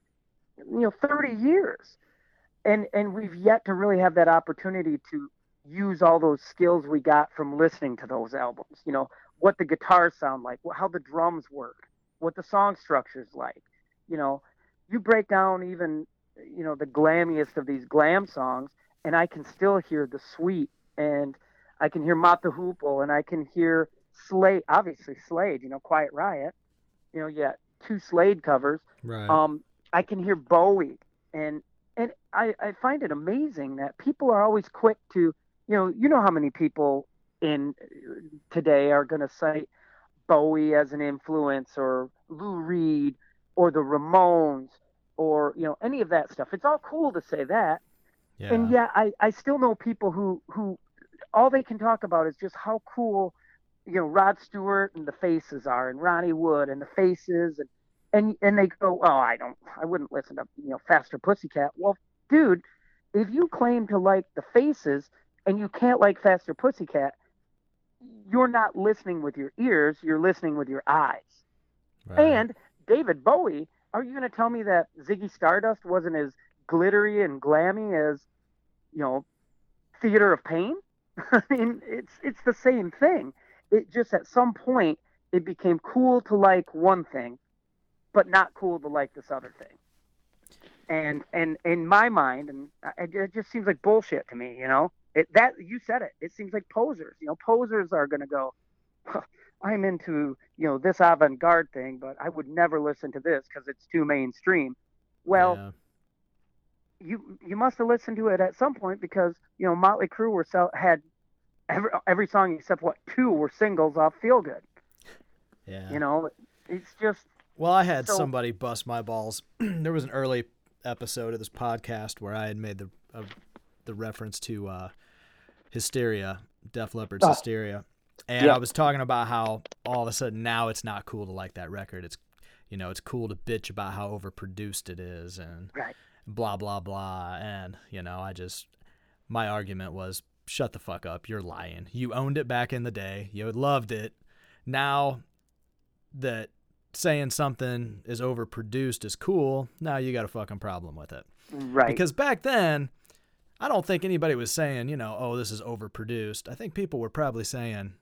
you know 30 years, and and we've yet to really have that opportunity to use all those skills we got from listening to those albums. You know what the guitars sound like, how the drums work, what the song structure's like. You know, you break down even you know the glammiest of these glam songs, and I can still hear the sweet, and I can hear the Hoople, and I can hear Slade, obviously Slade. You know, Quiet Riot. You know, yeah, two Slade covers. Right. Um, I can hear Bowie, and and I, I find it amazing that people are always quick to, you know, you know how many people in today are going to cite Bowie as an influence or Lou Reed or the Ramones or you know any of that stuff. It's all cool to say that, yeah. and yeah, I I still know people who who all they can talk about is just how cool you know Rod Stewart and the Faces are and Ronnie Wood and the Faces and and and they go oh I don't I wouldn't listen to you know Faster Pussycat. Well, dude, if you claim to like the Faces and you can't like Faster Pussycat, you're not listening with your ears, you're listening with your eyes. Right. And David Bowie, are you going to tell me that Ziggy Stardust wasn't as glittery and glammy as, you know, Theater of Pain? I mean, it's it's the same thing. It just at some point it became cool to like one thing, but not cool to like this other thing. And and in my mind, and it, it just seems like bullshit to me, you know. It, that you said it. It seems like posers. You know, posers are going to go. I'm into you know this avant-garde thing, but I would never listen to this because it's too mainstream. Well, yeah. you you must have listened to it at some point because you know Motley Crue were sell, had every every song except what two were singles off Feel Good. Yeah. You know, it's just Well, I had So- somebody bust my balls. there was an early episode of this podcast where I had made the uh, the reference to uh, Hysteria, Def Leppard's Oh. Hysteria, and Yeah. I was talking about how all of a sudden now it's not cool to like that record. It's you know it's cool to bitch about how overproduced it is and right. blah blah blah. And you know I just my argument was shut the fuck up. You're lying. You owned it back in the day. You loved it. Now that saying something is overproduced is cool, now you got a fucking problem with it. Right. Because back then, I don't think anybody was saying, you know, oh, this is overproduced. I think people were probably saying,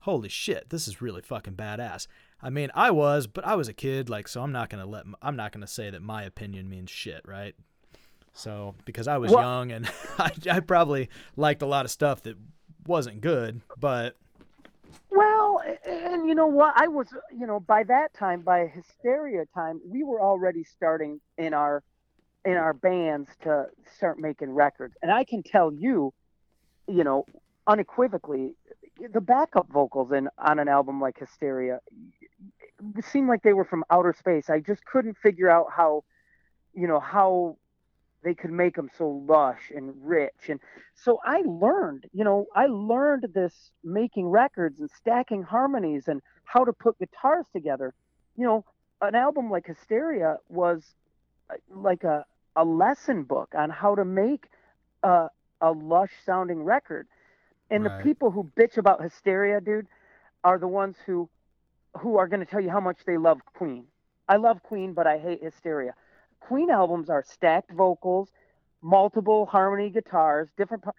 holy shit, this is really fucking badass. I mean, I was, but I was a kid, like, so I'm not gonna let, I'm not gonna say that my opinion means shit, right? So because I was Well- young and I, I probably liked a lot of stuff that wasn't good, but Well, and you know what? I was, you know, by that time, by hysteria time, we were already starting in our in our bands to start making records. And I can tell you, you know, unequivocally, the backup vocals in on an album like Hysteria seemed like they were from outer space. I just couldn't figure out how, you know, how they could make them so lush and rich and so I learned, you know, I learned this making records and stacking harmonies and how to put guitars together. You know, an album like Hysteria was uh, like a, a lesson book on how to make a, a lush sounding record. And Right. the people who bitch about Hysteria, dude, are the ones who who are going to tell you how much they love Queen. I love Queen, but I hate Hysteria. Queen albums are stacked vocals, multiple harmony guitars, different. par-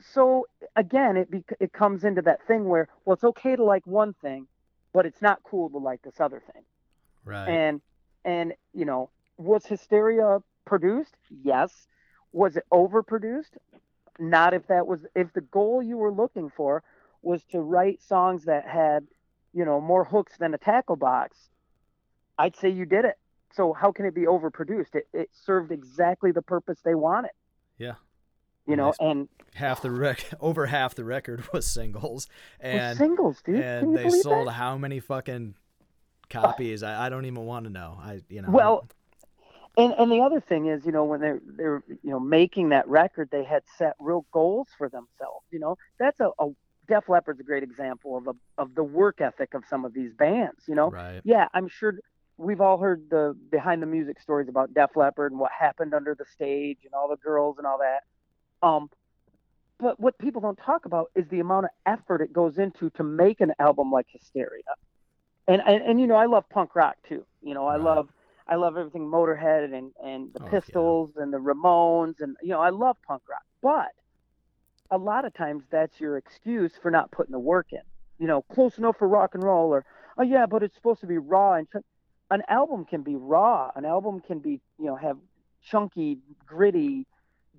So again, it bec it comes into that thing where well, it's okay to like one thing, but it's not cool to like this other thing. right. And and you know, was Hysteria produced? Yes. Was it overproduced? Not if that was if the goal you were looking for was to write songs that had, you know, more hooks than a tackle box. I'd say you did it. So how can it be overproduced? It it served exactly the purpose they wanted. Yeah. You know, and half the rec over half the record was singles and singles, dude. Can and you they believe sold that? how many fucking copies I, I don't even want to know i you know Well, and and the other thing is, you know, when they're they're you know making that record, they had set real goals for themselves. You know, that's a, a Def Leppard's a great example of a, of the work ethic of some of these bands. You know, Right. yeah, I'm sure we've all heard the behind the music stories about Def Leppard and what happened under the stage and all the girls and all that. Um, but what people don't talk about is the amount of effort it goes into to make an album like Hysteria. And and, and you know, I love punk rock too. You know, I Right. love I love everything Motorhead and and the Oh, yeah. Pistols and the Ramones and you know, I love punk rock. But a lot of times that's your excuse for not putting the work in. You know, close enough for rock and roll or oh yeah, but it's supposed to be raw and an album can be raw. An album can be, you know, have chunky, gritty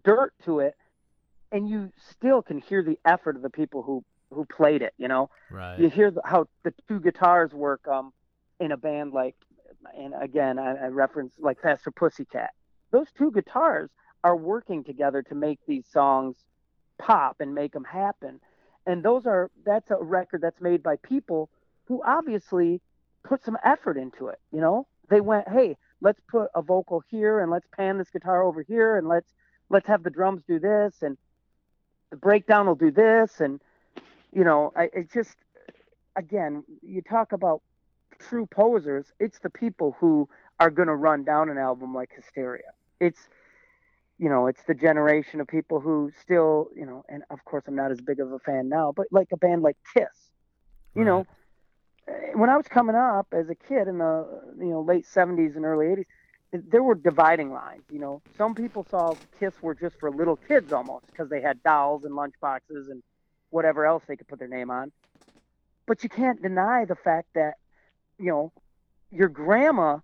dirt to it and you still can hear the effort of the people who who played it, you know Right. you hear the, how the two guitars work um in a band like and again I, I reference like Faster Pussycat. Those two guitars are working together to make these songs pop and make them happen. And those are that's a record that's made by people who obviously put some effort into it, you know? They went, "Hey, let's put a vocal here and let's pan this guitar over here and let's let's have the drums do this and the breakdown will do this and you know, I it just again, you talk about true posers, it's the people who are going to run down an album like Hysteria. It's you know, it's the generation of people who still, you know, and of course I'm not as big of a fan now, but like a band like Kiss. You know, eh, when I was coming up as a kid in the, you know, late 70s and early 80s, there were dividing lines, you know. Some people saw Kiss were just for little kids almost because they had dolls and lunchboxes and whatever else they could put their name on. But you can't deny the fact that, you know, your grandma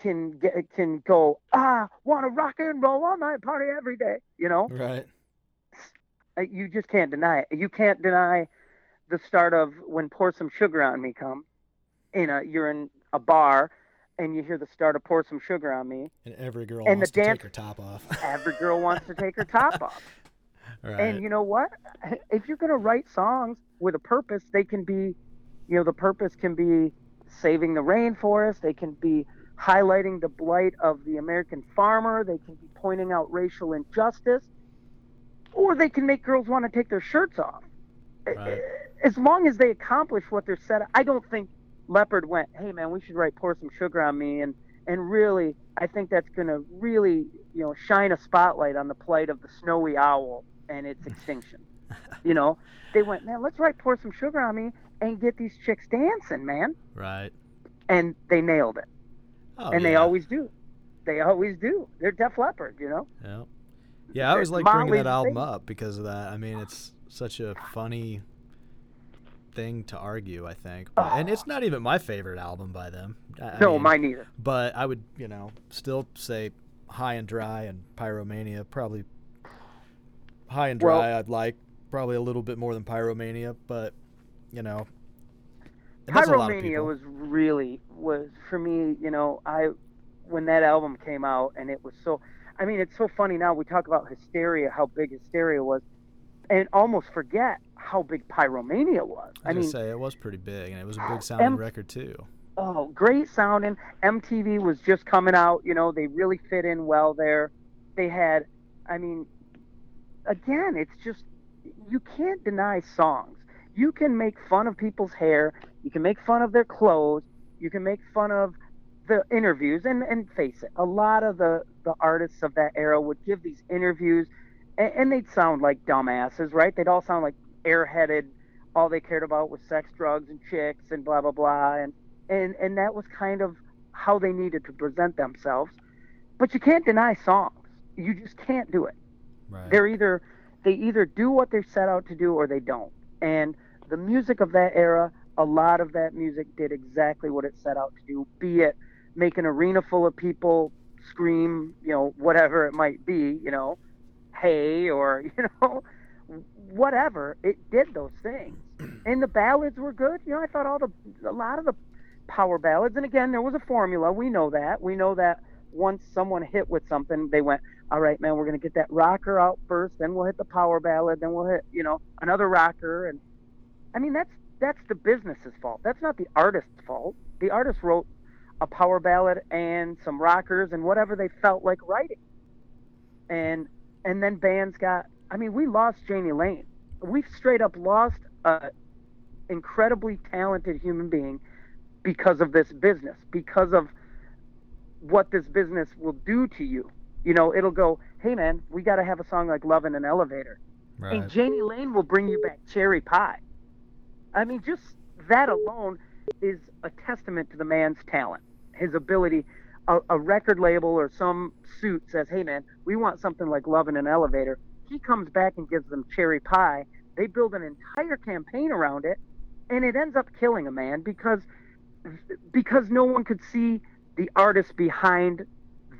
can get can go ah want to rock and roll all night party every day you know Right. Uh, you just can't deny it you can't deny the start of when pour some sugar on me come in a you're in a bar and you hear the start of pour some sugar on me And every girl And the wants to dance- take her top off. every girl wants to take her top off right. And you know what? If you're going to write songs with a purpose, they can be, you know, the purpose can be saving the rainforest. They can be highlighting the blight of the American farmer. They can be pointing out racial injustice. Or they can make girls want to take their shirts off. Right. As long as they accomplish what they're set. Up, I don't think Leppard went, hey man, we should write "Pour Some Sugar on Me," and and really, I think that's going to really, you know, shine a spotlight on the plight of the snowy owl and its extinction. you know, they went, man, let's write "Pour Some Sugar on Me" and get these chicks dancing, man, right. and they nailed it, Oh, and they always do. They always do. They're Def Leppard, you know. Yeah. Yeah, I always like bringing that album up because of that. I mean, it's such a funny thing to argue, I think. But, and it's not even my favorite album by them. I, I no, mean, mine neither. But I would, you know, still say High and Dry and Pyromania. Probably High and Dry Well- I'd like. Probably a little bit more than Pyromania, but, you know. and that's a lot of Pyromania was really was for me. You know, I when that album came out and it was so. I mean, it's so funny now. We talk about hysteria, how big hysteria was, and almost forget how big Pyromania was. I I mean, say it was pretty big, and it was a big ah, sounding M- record too. oh, great sounding. MTV was just coming out. You know, they really fit in well there. They had, I mean, again, it's just you can't deny songs. You can make fun of people's hair. You can make fun of their clothes. You can make fun of the interviews. And and face it, a lot of the the artists of that era would give these interviews, and, and they'd sound like dumbasses, right? They'd all sound like airheaded. All they cared about was sex, drugs, and chicks, and blah blah blah. And and and that was kind of how they needed to present themselves. But you can't deny songs. You just can't do it Right. they're either they either do what they set out to do or they don't and the music of that era a lot of that music did exactly what it set out to do be it make an arena full of people scream you know whatever it might be you know hey or you know whatever it did those things and the ballads were good you know i thought all the a lot of the power ballads and again there was a formula we know that we know that once someone hit with something they went all right, man, we're gonna get that rocker out first, then we'll hit the power ballad, then we'll hit, you know, another rocker, and I mean that's that's the business's fault. That's not the artist's fault. The artist wrote a power ballad and some rockers and whatever they felt like writing, and and then bands got. I mean, we lost Jani Lane. We've straight up lost a incredibly talented human being because of this business, because of what this business will do to you. You know, it'll go, hey man, we got to have a song like Love in an Elevator. Right. And Jani Lane will bring you back Cherry Pie. I mean, just that alone is a testament to the man's talent, his ability. A, a record label or some suit says, hey man, we want something like Love in an Elevator. He comes back and gives them Cherry Pie. They build an entire campaign around it, and it ends up killing a man because because no one could see the artist behind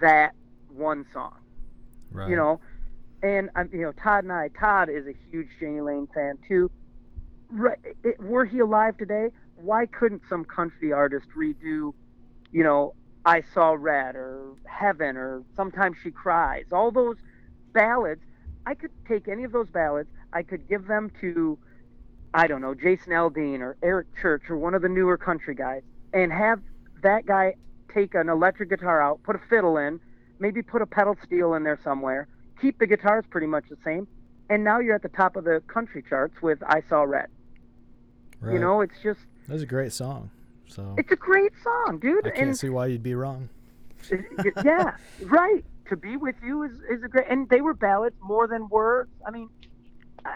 that one song. right. You know, and um, you know Todd and I. Todd is a huge Jani Lane fan too. Right, it, were he alive today, why couldn't some country artist redo, you know, I Saw Red or Heaven or Sometimes She Cries? All those ballads. I could take any of those ballads. I could give them to, I don't know, Jason Aldean or Eric Church or one of the newer country guys, and have that guy take an electric guitar out, put a fiddle in, maybe put a pedal steel in there somewhere, keep the guitars pretty much the same, and now you're at the top of the country charts with I Saw Red. right. You know, it's just that's a great song. So it's a great song, dude. I can't and see why you'd be wrong. yeah, right. To be with you is is a great, and they were ballads more than words. I mean,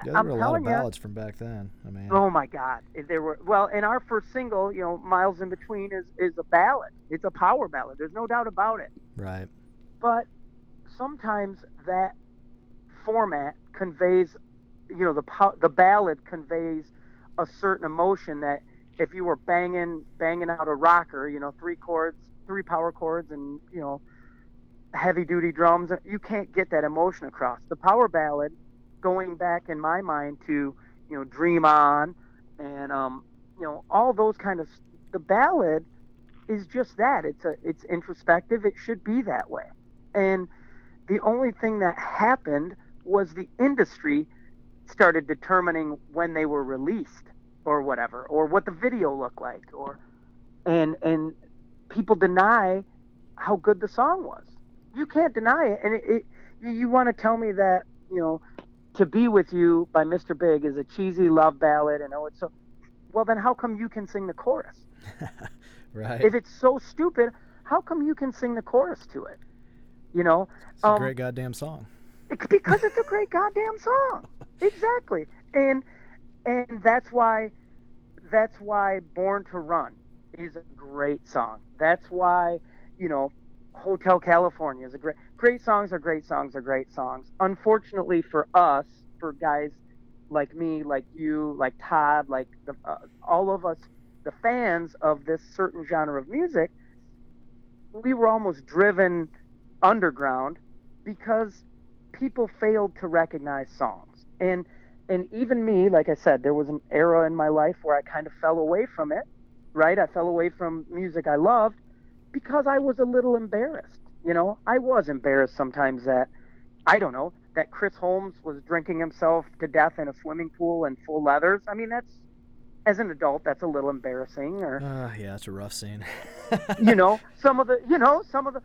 Yeah, there I'm were a lot of telling you. ballads from back then. I mean, Oh my God! There were well, in our first single, you know, "Miles in Between" is is a ballad. It's a power ballad. There's no doubt about it. right. But sometimes that format conveys, you know, the the ballad conveys a certain emotion that if you were banging banging out a rocker, you know, three chords, three power chords, and you know, heavy duty drums, you can't get that emotion across. The power ballad, going back in my mind to you know, Dream On, and um, you know, all those kind of the ballad is just that. It's a it's introspective. It should be that way. And the only thing that happened was the industry started determining when they were released or whatever or what the video looked like or and and people deny how good the song was you can't deny it and it, it you, want to tell me that you know to be with you by mr big is a cheesy love ballad and oh it's so well then how come you can sing the chorus right. if it's so stupid how come you can sing the chorus to it you know it's a um, great goddamn song. it's because it's a great goddamn song. Exactly. And and that's why that's why Born to Run is a great song. That's why, you know, Hotel California is a great great songs are great songs are great songs. Unfortunately for us, for guys like me, like you, like Todd, like the, uh, all of us the fans of this certain genre of music, we were almost driven underground because people failed to recognize songs. And and even me, like I said, there was an era in my life where I kind of fell away from it, right? I fell away from music I loved because I was a little embarrassed. You know, I was embarrassed sometimes that I don't know, that Chris Holmes was drinking himself to death in a swimming pool in full leathers. I mean, that's as an adult, that's a little embarrassing or Uh, yeah, it's a rough scene. you know, some of the, you know, some of the,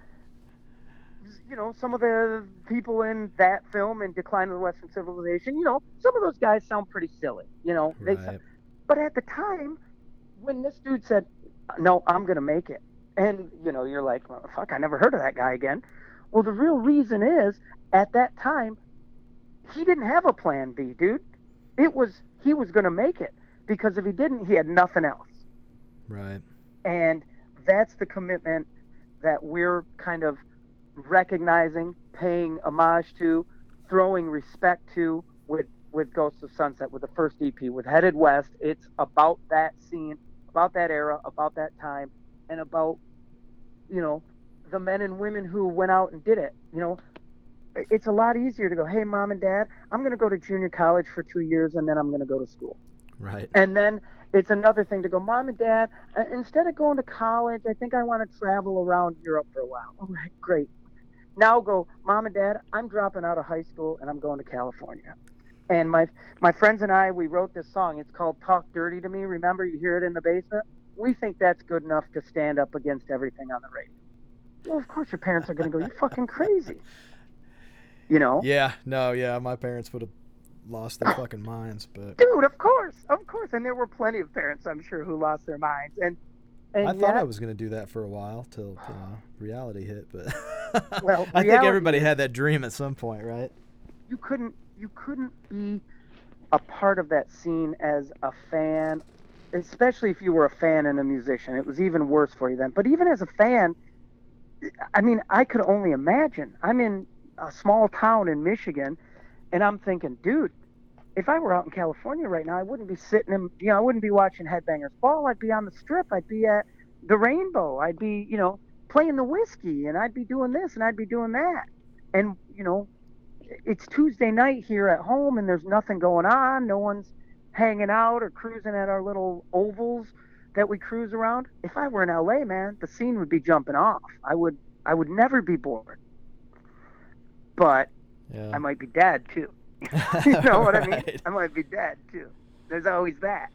you know, some of the people in that film in Decline of the Western Civilization, you know, some of those guys sound pretty silly, you know. They, right. but at the time, when this dude said, "No, I'm gonna make it," and you know, you're like, well, "Fuck, I never heard of that guy again." Well, the real reason is, at that time, he didn't have a plan B, dude. It was he was gonna make it because if he didn't, he had nothing else Right. and that's the commitment that we're kind of recognizing, paying homage to, throwing respect to with with Ghosts of Sunset with the first EP with Headed West. It's about that scene, about that era, about that time, and about you know the men and women who went out and did it. You know, it's a lot easier to go, hey, mom and dad, I'm going to go to junior college for two years and then I'm going to go to school. Right. And then it's another thing to go, mom and dad, uh, instead of going to college, I think I want to travel around Europe for a while. All right, great. Now go, mom and dad, I'm dropping out of high school and I'm going to California. And my my friends and I, we wrote this song. It's called "Talk Dirty to Me." Remember, you hear it in the basement. We think that's good enough to stand up against everything on the radio. Well, of course, your parents are going to go, you're fucking crazy," you know. Yeah. No. Yeah. My parents would have lost their fucking minds. But dude, of course, of course, and there were plenty of parents, I'm sure, who lost their minds. And, and I yet, thought I was gonna do that for a while till you uh, know, reality hit. But Well, I think everybody had that dream at some point, right? you couldn't you couldn't be a part of that scene as a fan especially if you were a fan and a musician it was even worse for you then. But even as a fan i mean i could only imagine. I'm in a small town in michigan and i'm thinking dude if i were out in california right now i wouldn't be sitting in you know i wouldn't be watching headbangers ball. I'd be on the strip. I'd be at the rainbow. I'd be you know playing the whiskey and i'd be doing this and i'd be doing that. And you know it's Tuesday night here at home and there's nothing going on. No one's hanging out or cruising at our little ovals that we cruise around. If I were in LA, man, the scene would be jumping off. I would I would never be bored. But Yeah. I might be dead too. you know what I mean? I might be dead too. There's always that.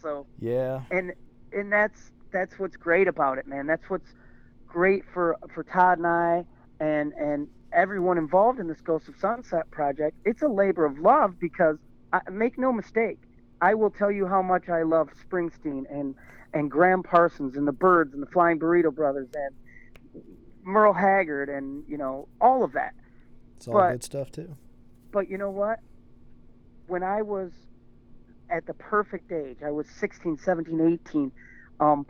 So Yeah. and and that's that's what's great about it, man. That's what's great for for Todd and I and and everyone involved in this Ghost of Sunset project. It's a labor of love because I, make no mistake, I will tell you how much I love Springsteen and and Gram Parsons and the Byrds and the Flying Burrito Brothers and Merle Haggard and you know all of that. It's all but- good stuff too. But you know what? When I was at the perfect age, I was 16, 17, 18, um,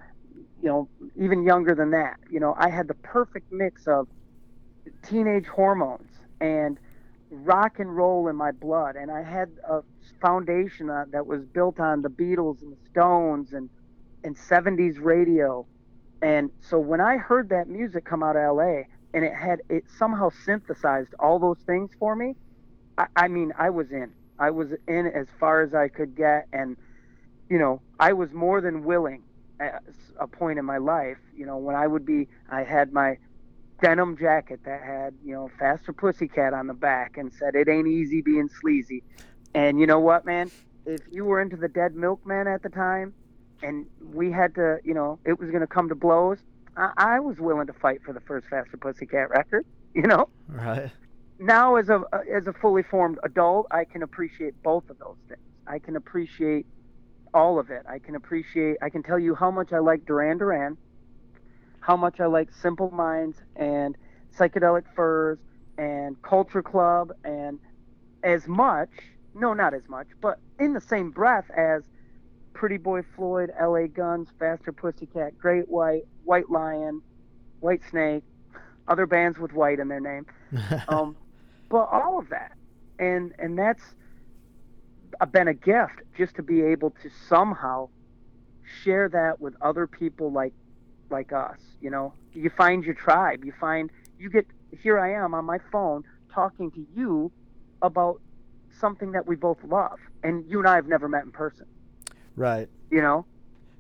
you know, even younger than that, you know, I had the perfect mix of teenage hormones and rock and roll in my blood. And I had a foundation uh, that was built on the Beatles and the Stones and, and 70s radio. And so when I heard that music come out of LA and it had, it somehow synthesized all those things for me, I, I mean, I was in. I was in as far as I could get, and you know, I was more than willing at a point in my life. You know, when I would be, I had my denim jacket that had you know "Faster Pussycat" on the back and said, "It ain't easy being sleazy." And you know what, man? If you were into the Dead Milkman at the time, and we had to, you know, it was going to come to blows, I, I was willing to fight for the first Faster Pussycat record. You know Right. now as a uh, as a fully formed adult, I can appreciate both of those things. I can appreciate all of it. I can appreciate. I can tell you how much I like Duran Duran, how much I like Simple Minds and Psychedelic Furs and Culture Club, and as much. No, not as much, but in the same breath as Pretty Boy Floyd, L.A. Guns, Faster Pussycat, Great White, White Lion, White Snake, other bands with white in their name um, but all of that, and and that's been a gift just to be able to somehow share that with other people like like us. You know, you find your tribe. You find you get here. I am on my phone talking to you about something that we both love, and you and I have never met in person. right. You know,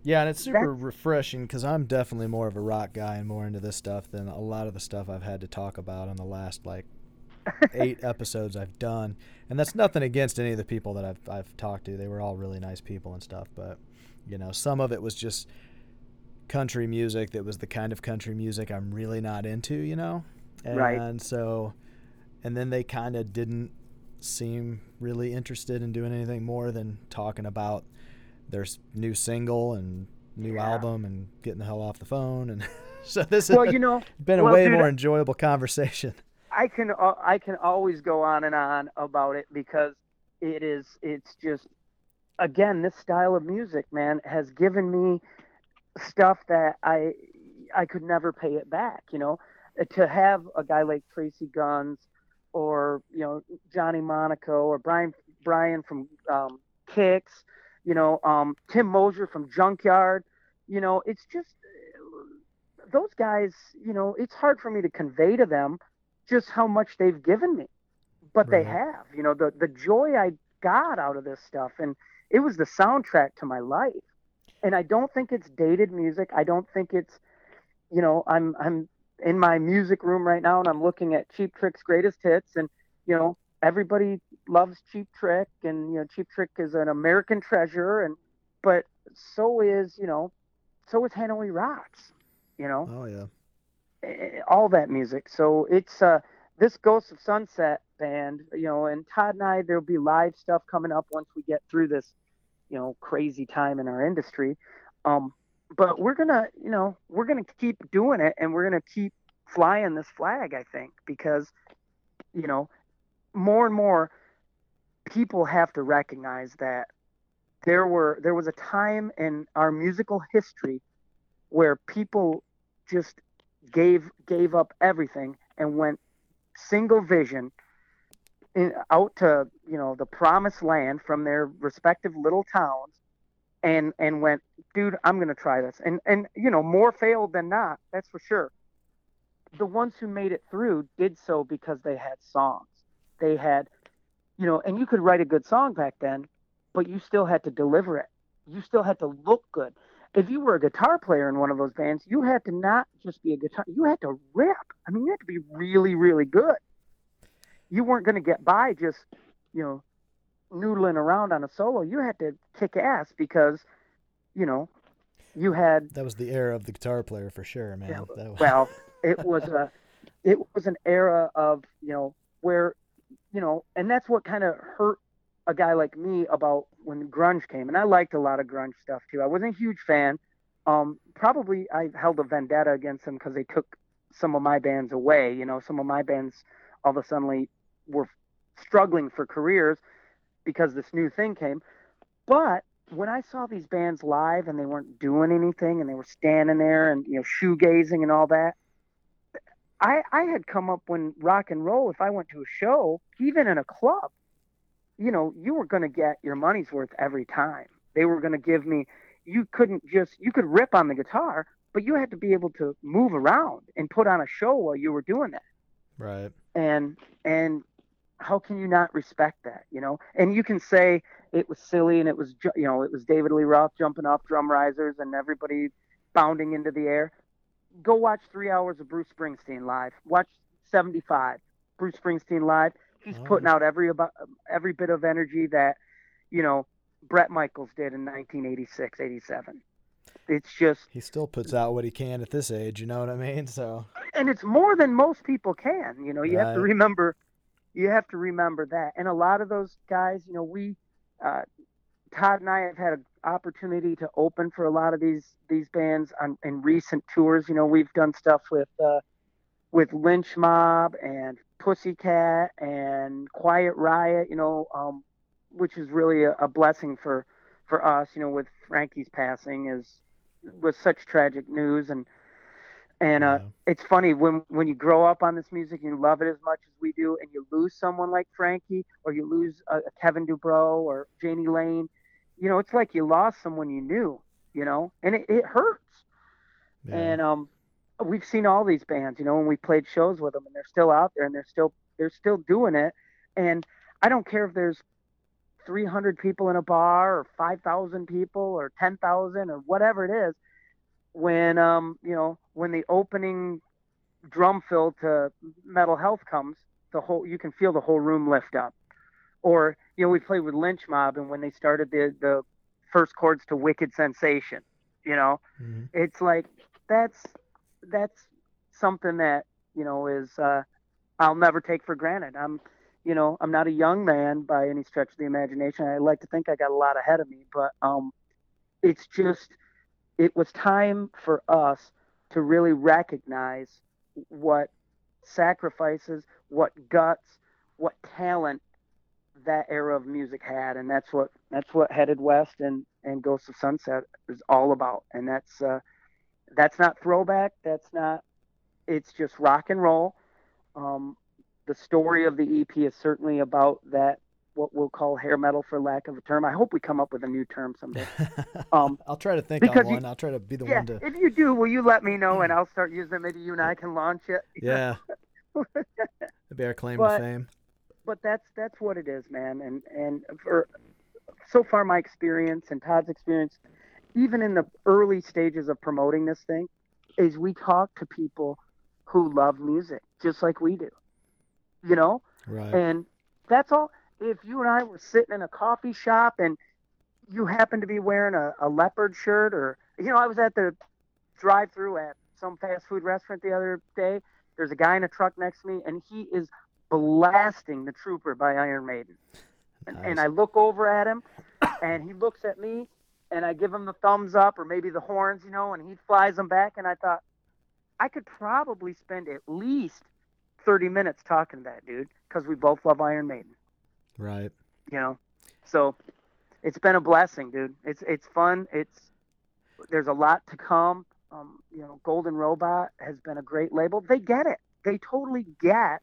Yeah, and it's super That's- refreshing because I'm definitely more of a rock guy and more into this stuff than a lot of the stuff I've had to talk about in the last like eight episodes I've done. And that's nothing against any of the people that I've I've talked to. They were all really nice people and stuff, but you know, some of it was just country music that was the kind of country music I'm really not into, you know? And Right. so and then they kind of didn't seem really interested in doing anything more than talking about their new single and new Yeah. album and getting the hell off the phone and so this well, has you know, been a well, way dude, more enjoyable conversation. I can uh, I can always go on and on about it because it is it's just again this style of music man has given me stuff that I I could never pay it back you know? To have a guy like Tracii Guns or you know Johnny Monaco or Brian Brian from um, Kix you know um, Tim Mosier from Junkyard you know it's just those guys you know it's hard for me to convey to them just how much they've given me but they have you know? The the joy i got out of this stuff and it was the soundtrack to my life and i don't think it's dated music i don't think it's you know i'm i'm in my music room right now and i'm looking at cheap trick's greatest hits and you know everybody loves cheap trick and you know cheap trick is an american treasure and but so is you know so is hanoi rocks you know Oh yeah. eh, all that music. So it's uh, this Ghost of Sunset band, you know, and Todd and I, there'll be live stuff coming up once we get through this, you know, crazy time in our industry. Um, but we're gonna, you know, we're gonna keep doing it, and we're gonna keep flying this flag. I think because, you know, more and more people have to recognize that there were there was a time in our musical history where people just gave gave up everything and went single vision in, out to you know the promised land from their respective little towns and and went dude i'm gonna try this. And and you know more failed than not that's for sure. The ones who made it through did so because they had songs. They had you know and you could write a good song back then but you still had to deliver it. You still had to look good. If you were a guitar player in one of those bands, you had to not just be a guitar, you had to rip. I mean, you had to be really, really good. You weren't going to get by just, you know, noodling around on a solo. You had to kick ass because, you know, you had. That was the era of the guitar player for sure, man. Yeah, was... Well, it was a, it was an era of you know where, you know, and that's what kind of hurt a guy like me about when grunge came, and I liked a lot of grunge stuff too. I wasn't a huge fan. Um, probably I held a vendetta against them because they took some of my bands away. You know, some of my bands all of a sudden were struggling for careers because this new thing came. But when I saw these bands live and they weren't doing anything and they were standing there and you know shoegazing and all that, I I had come up when rock and roll. If I went to a show, even in a club, you know, you were going to get your money's worth every time. They were going to give me, you couldn't just, you could rip on the guitar, but you had to be able to move around and put on a show while you were doing that. Right. And, and how can you not respect that, you know? And you can say it was silly and it was, you know, it was David Lee Roth jumping off drum risers and everybody bounding into the air. Go watch three hours of Bruce Springsteen live. Watch 75, Bruce Springsteen live he's oh. putting out every about every bit of energy that you know bret Michaels did in 1986, 87. It's just he still puts out what he can at this age. You know what I mean? So and it's more than most people can. You know, you right. have to remember, you have to remember that. And a lot of those guys, you know, we, uh, Todd and I have had an opportunity to open for a lot of these these bands on in recent tours. You know, we've done stuff with uh, with Lynch Mob and Pussycat and Quiet Riot, you know, um, which is really a, a, blessing for for us, you know, with Frankie's passing is was such tragic news and and uh, yeah. it's funny when when you grow up on this music and you love it as much as we do, and you lose someone like Frankie, or you lose a, Kevin DuBrow or Jani Lane, you know, it's like you lost someone you knew, you know, and it, it hurts. Yeah. And um, we've seen all these bands, you know, when we played shows with them, and they're still out there, and they're still they're still doing it. And I don't care if there's 300 people in a bar, or 5,000 people, or 10,000, or whatever it is. When um, you know, when the opening drum fill to Metal Health comes, the whole you can feel the whole room lift up. Or you know, we played with Lynch Mob, and when they started the the first chords to Wicked Sensation, you know, mm-hmm. it's like that's that's something that you know is uh, I'll never take for granted. I'm you know I'm not a young man by any stretch of the imagination. I like to think I got a lot ahead of me, but um, it's just it was time for us to really recognize what sacrifices, what guts, what talent that era of music had, and that's what that's what Headed West and and Ghosts of Sunset is all about, and that's uh, that's not throwback. That's not. It's just rock and roll. Um, the story of the EP is certainly about that. What we'll call hair metal, for lack of a term. I hope we come up with a new term someday. Um, I'll try to think of one. You, I'll try to be the yeah, one to. If you do, will you let me know and I'll start using it? Maybe you and I can launch it. Yeah. That'd be our claim but, to fame. But that's that's what it is, man. And and for so far, my experience and Todd's experience, even in the early stages of promoting this thing, is we talk to people who love music just like we do. You know? Right. And that's all. If you and I were sitting in a coffee shop and you happen to be wearing a, a leopard shirt or you know, I was at the drive through at some fast food restaurant the other day. There's a guy in a truck next to me and he is blasting "The Trooper" by Iron Maiden, and, Nice. and I look over at him, and he looks at me, and I give him the thumbs up or maybe the horns, you know, and he flies them back, and I thought I could probably spend at least thirty minutes talking to that dude because we both love Iron Maiden Right. you know so it's been a blessing dude it's it's fun it's there's a lot to come um, you know golden robot has been a great label they get it they totally get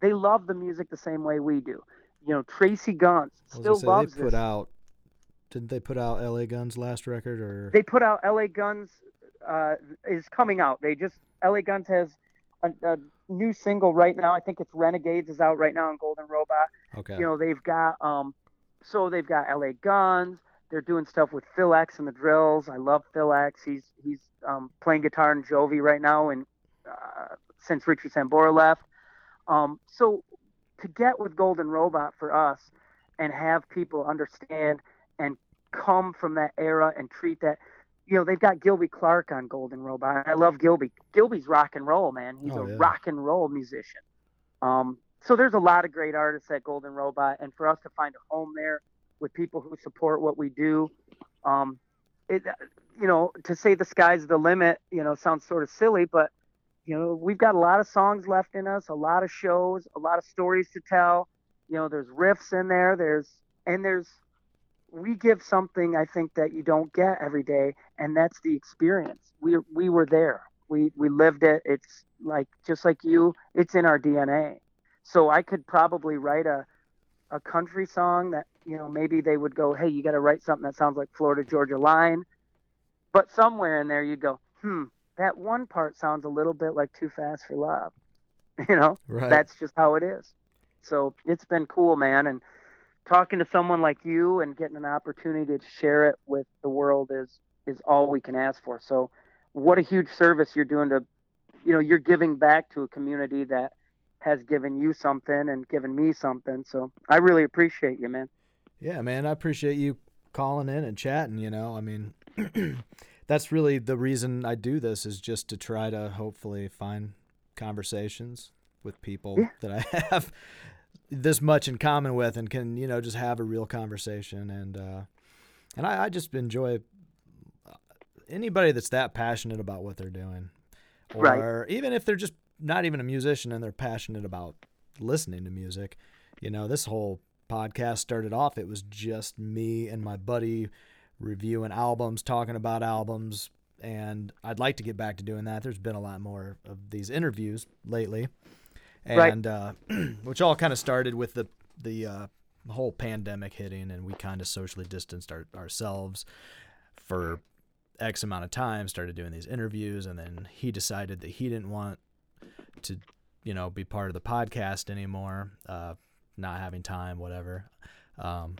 they love the music the same way we do you know tracii guns still say, loves they put this out. Didn't they put out L.A. Guns last record or? they put out la guns uh, is coming out they just la guns has a, a new single right now. I think it's renegades is out right now on golden robot. Okay. you know they've got um so they've got la guns. They're doing stuff with phil x and the drills. I love phil x. He's he's um, playing guitar in jovi right now and uh, since richie sambora left. Um, so to get with golden robot for us and have people understand and come from that era and treat that you know they've got gilby Clarke on golden robot i love gilby gilby's rock and roll man he's Oh, a yeah. rock and roll musician um, so there's a lot of great artists at Golden Robot, and for us to find a home there with people who support what we do, um, it, you know, to say the sky's the limit, you know, sounds sort of silly, but you know, we've got a lot of songs left in us, a lot of shows, a lot of stories to tell. You know, there's riffs in there, there's and there's we give something I think that you don't get every day, and that's the experience. We we were there. We we lived it. It's like just like you, it's in our DNA. So I could probably write a a country song that you know maybe they would go, hey, you got to write something that sounds like Florida Georgia Line, but somewhere in there you'd go, hmm, that one part sounds a little bit like Too Fast for Love. You know, right. that's just how it is. So it's been cool, man, and talking to someone like you and getting an opportunity to share it with the world is is all we can ask for. So what a huge service you're doing to you know, you're giving back to a community that has given you something and given me something. So I really appreciate you, man. Yeah, man, I appreciate you calling in and chatting, you know. I mean, that's really the reason I do this is just to try to hopefully find conversations with people Yeah. that I have this much in common with and can, you know, just have a real conversation and uh and I, I just enjoy uh, anybody that's that passionate about what they're doing. Or Right. even if they're just not even a musician and they're passionate about listening to music. You know, this whole podcast started off, it was just me and my buddy reviewing albums, talking about albums, and I'd like to get back to doing that. There's been a lot more of these interviews lately, Right. and uh, which all kind of started with the the uh, whole pandemic hitting, and we kind of socially distanced our, ourselves for X amount of time. Started doing these interviews, and then he decided that he didn't want to, you know, be part of the podcast anymore. Uh, not having time, whatever. Um,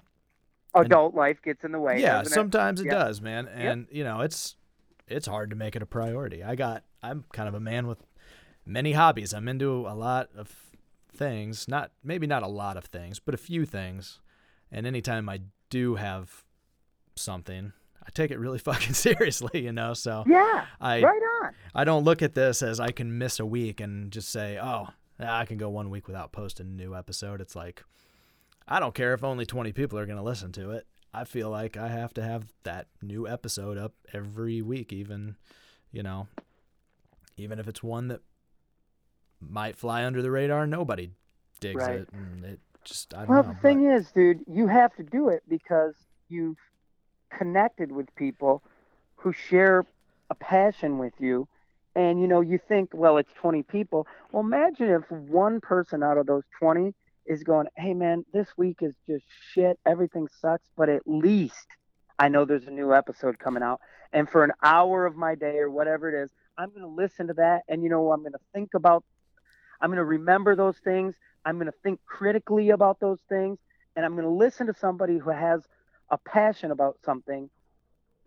And- Adult life gets in the way. yeah, doesn't it? sometimes it Yep. does, man. And you know, it's it's hard to make it a priority. I got I'm kind of a man with many hobbies. I'm into a lot of things, not maybe not a lot of things, but a few things. And anytime I do have something, I take it really fucking seriously, you know. So Yeah, I right on. I don't look at this as I can miss a week and just say, "Oh, I can go one week without posting a new episode." It's like I don't care if only 20 people are going to listen to it. I feel like I have to have that new episode up every week even, you know, even if it's one that might fly under the radar, nobody digs Right. it and it just I don't Well, know. the thing is, dude, you have to do it because you've connected with people who share a passion with you. And, you know, you think, well, it's 20 people. Well, imagine if one person out of those 20 is going, hey, man, this week is just shit. Everything sucks. But at least I know there's a new episode coming out. And for an hour of my day or whatever it is, I'm going to listen to that. And, you know, I'm going to think about, I'm going to remember those things. I'm going to think critically about those things. And I'm going to listen to somebody who has a passion about something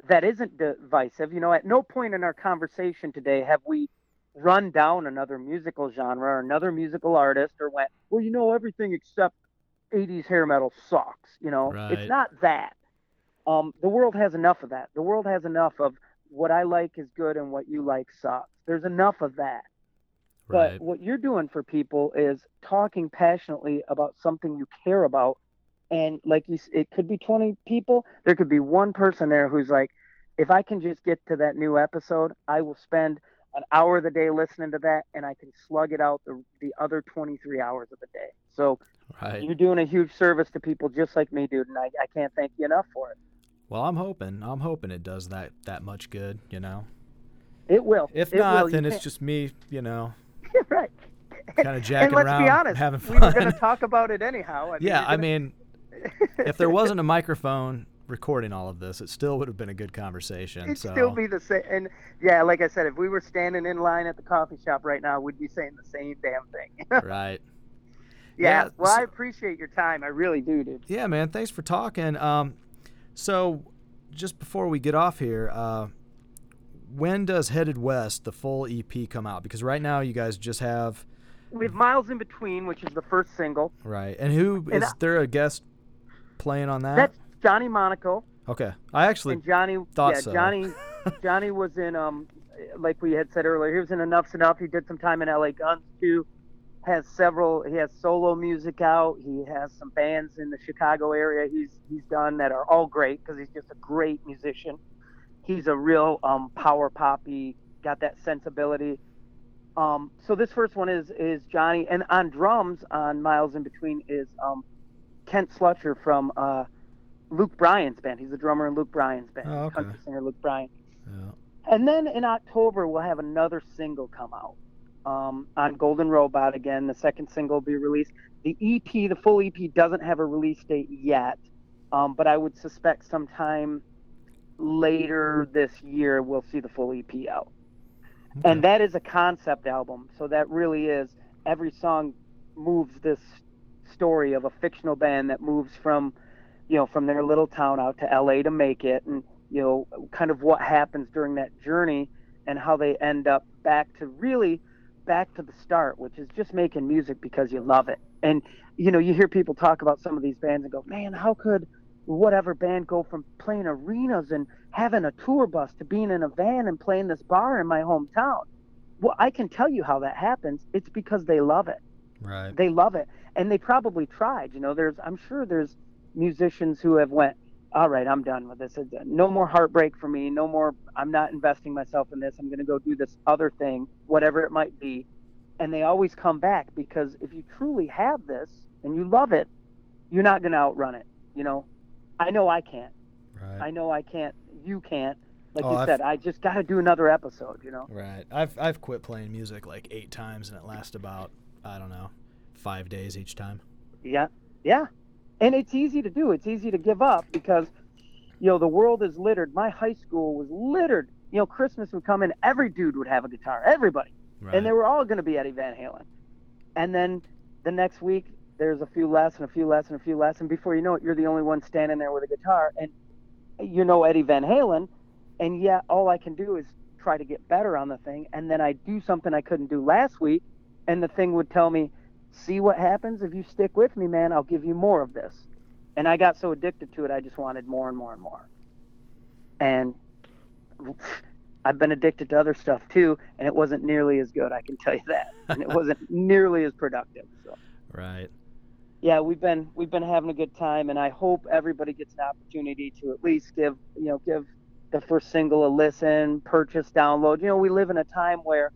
that isn't divisive. You know, at no point in our conversation today have we run down another musical genre or another musical artist or went, well, you know, everything except 80s hair metal sucks. You know, Right. it's not that. Um, the world has enough of that. The world has enough of what I like is good and what you like sucks. There's enough of that. But what you're doing for people is talking passionately about something you care about. And like you, it could be 20 people. There could be one person there who's like, if I can just get to that new episode, I will spend an hour of the day listening to that, and I can slug it out the the other 23 hours of the day. So Right. you're doing a huge service to people just like me, dude, and I, I can't thank you enough for it. Well, I'm hoping. I'm hoping it does that that much good. You know. It will. If It not, will. Then it's just me. You know, right. kind of jacking and let's around, be honest, having we were going to talk about it anyhow. I yeah, you're I mean, if there wasn't a microphone recording all of this, it still would have been a good conversation. It'd so still be the same. And yeah, like I said, if we were standing in line at the coffee shop right now, we'd be saying the same damn thing. right. yeah. Yeah, Well, so- I appreciate your time. I really do, dude. Yeah, man. Thanks for talking. Um, so just before we get off here, uh, when does Headed West, the full EP, come out? Because right now you guys just have We have Miles in Between, which is the first single. right. And who And is I- there a guest playing on that? That's Johnny Monaco. okay. I actually and Johnny, thought yeah, so. Johnny, Johnny was in um, like we had said earlier, he was in Enuff Z'Nuff. He did some time in L.A. Guns too. Has several. He has solo music out. He has some bands in the Chicago area. He's he's done that are all great because he's just a great musician. He's a real um, power poppy. Got that sensibility. Um, so this first one is is Johnny, and on drums on Miles in Between is um, Kent Slucher from uh, Luke Bryan's band. He's the drummer in Luke Bryan's band, Oh, okay. country singer Luke Bryan. yeah. And then in October, we'll have another single come out um, on Golden Robot again. The second single will be released. The EP, the full EP, doesn't have a release date yet, um, but I would suspect sometime later this year we'll see the full EP out. And that is a concept album, so that really is every song moves this story of a fictional band that moves from, you know, from their little town out to LA to make it, and you know, kind of what happens during that journey and how they end up back to really back to the start, which is just making music because you love it. And you know, you hear people talk about some of these bands and go, "Man, how could whatever band go from playing arenas and having a tour bus to being in a van and playing this bar in my hometown?" Well, I can tell you how that happens. It's because they love it. Right. they love it. And they probably tried you know there's i'm sure there's musicians who have went all right i'm done with this. No more heartbreak for me. No more i'm not investing myself in this. I'm going to go do this other thing whatever it might be. And they always come back because if you truly have this and you love it you're not going to outrun it you know i know i can't Right. i know i can't you can't like Oh, you I've- said i just got to do another episode you know Right. I've I've quit playing music like eight times, and it lasts about I don't know five days each time. Yeah, yeah. And it's easy to do. It's easy to give up because, you know, the world is littered. My high school was littered. You know, Christmas would come in, every dude would have a guitar, everybody. Right. And they were all going to be Eddie Van Halen. And then the next week, there's a few less and a few less and a few less. And before you know it, you're the only one standing there with a guitar. And you know Eddie Van Halen. And yet, all I can do is try to get better on the thing. And then I do something I couldn't do last week. And the thing would tell me, see what happens if you stick with me, man. I'll give you more of this. And I got so addicted to it, I just wanted more and more and more. And I've been addicted to other stuff too, and it wasn't nearly as good. I can tell you that, and it wasn't nearly as productive. So right. Yeah, we've been we've been having a good time, and I hope everybody gets an opportunity to at least give you know give the first single a listen, purchase, download. You know, we live in a time where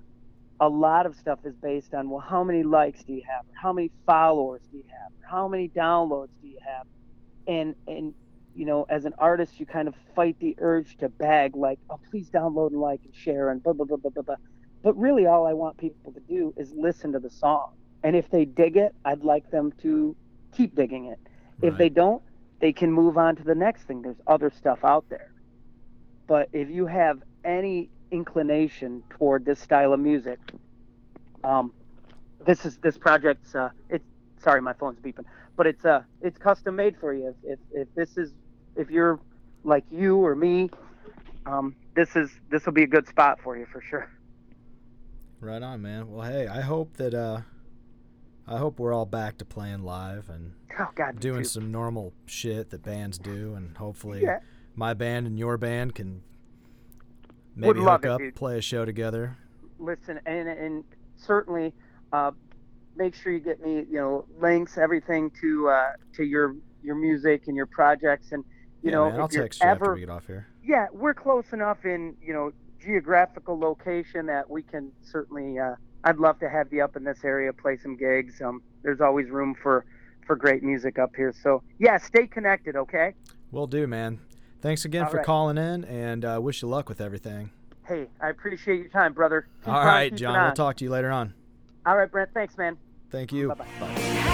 a lot of stuff is based on well, how many likes do you have, or how many followers do you have, or how many downloads do you have, and and you know, as an artist, you kind of fight the urge to beg like, oh, please download and like and share and blah blah blah blah blah blah. But really, all I want people to do is listen to the song, and if they dig it, I'd like them to keep digging it. If they don't, they can move on to the next thing. There's other stuff out there. But if you have any inclination toward this style of music, um, this is this project's uh, it's sorry my phone's beeping, but it's uh it's custom made for you. If if, if this is if you're like you or me, um, this is this will be a good spot for you for sure. Right on, man. Well, hey, I hope that uh, I hope we're all back to playing live and Oh God, doing some normal shit that bands do, and hopefully Yeah. my band and your band can maybe hook it, up, dude. play a show together. listen and and certainly uh, make sure you get me, you know, links, everything to uh, to your your music and your projects, and you yeah, know, man, I'll if you're text you ever, after we get off here. yeah, we're close enough in you know geographical location that we can certainly. Uh, I'd love to have you up in this area, play some gigs. Um, there's always room for for great music up here. So yeah, stay connected, okay? Will do, man. Thanks again All for right. calling in, and uh, wish you luck with everything. Hey, I appreciate your time, brother. Keep All right, John. We'll talk to you later on. All right, Brent. Thanks, man. Thank you. Bye-bye.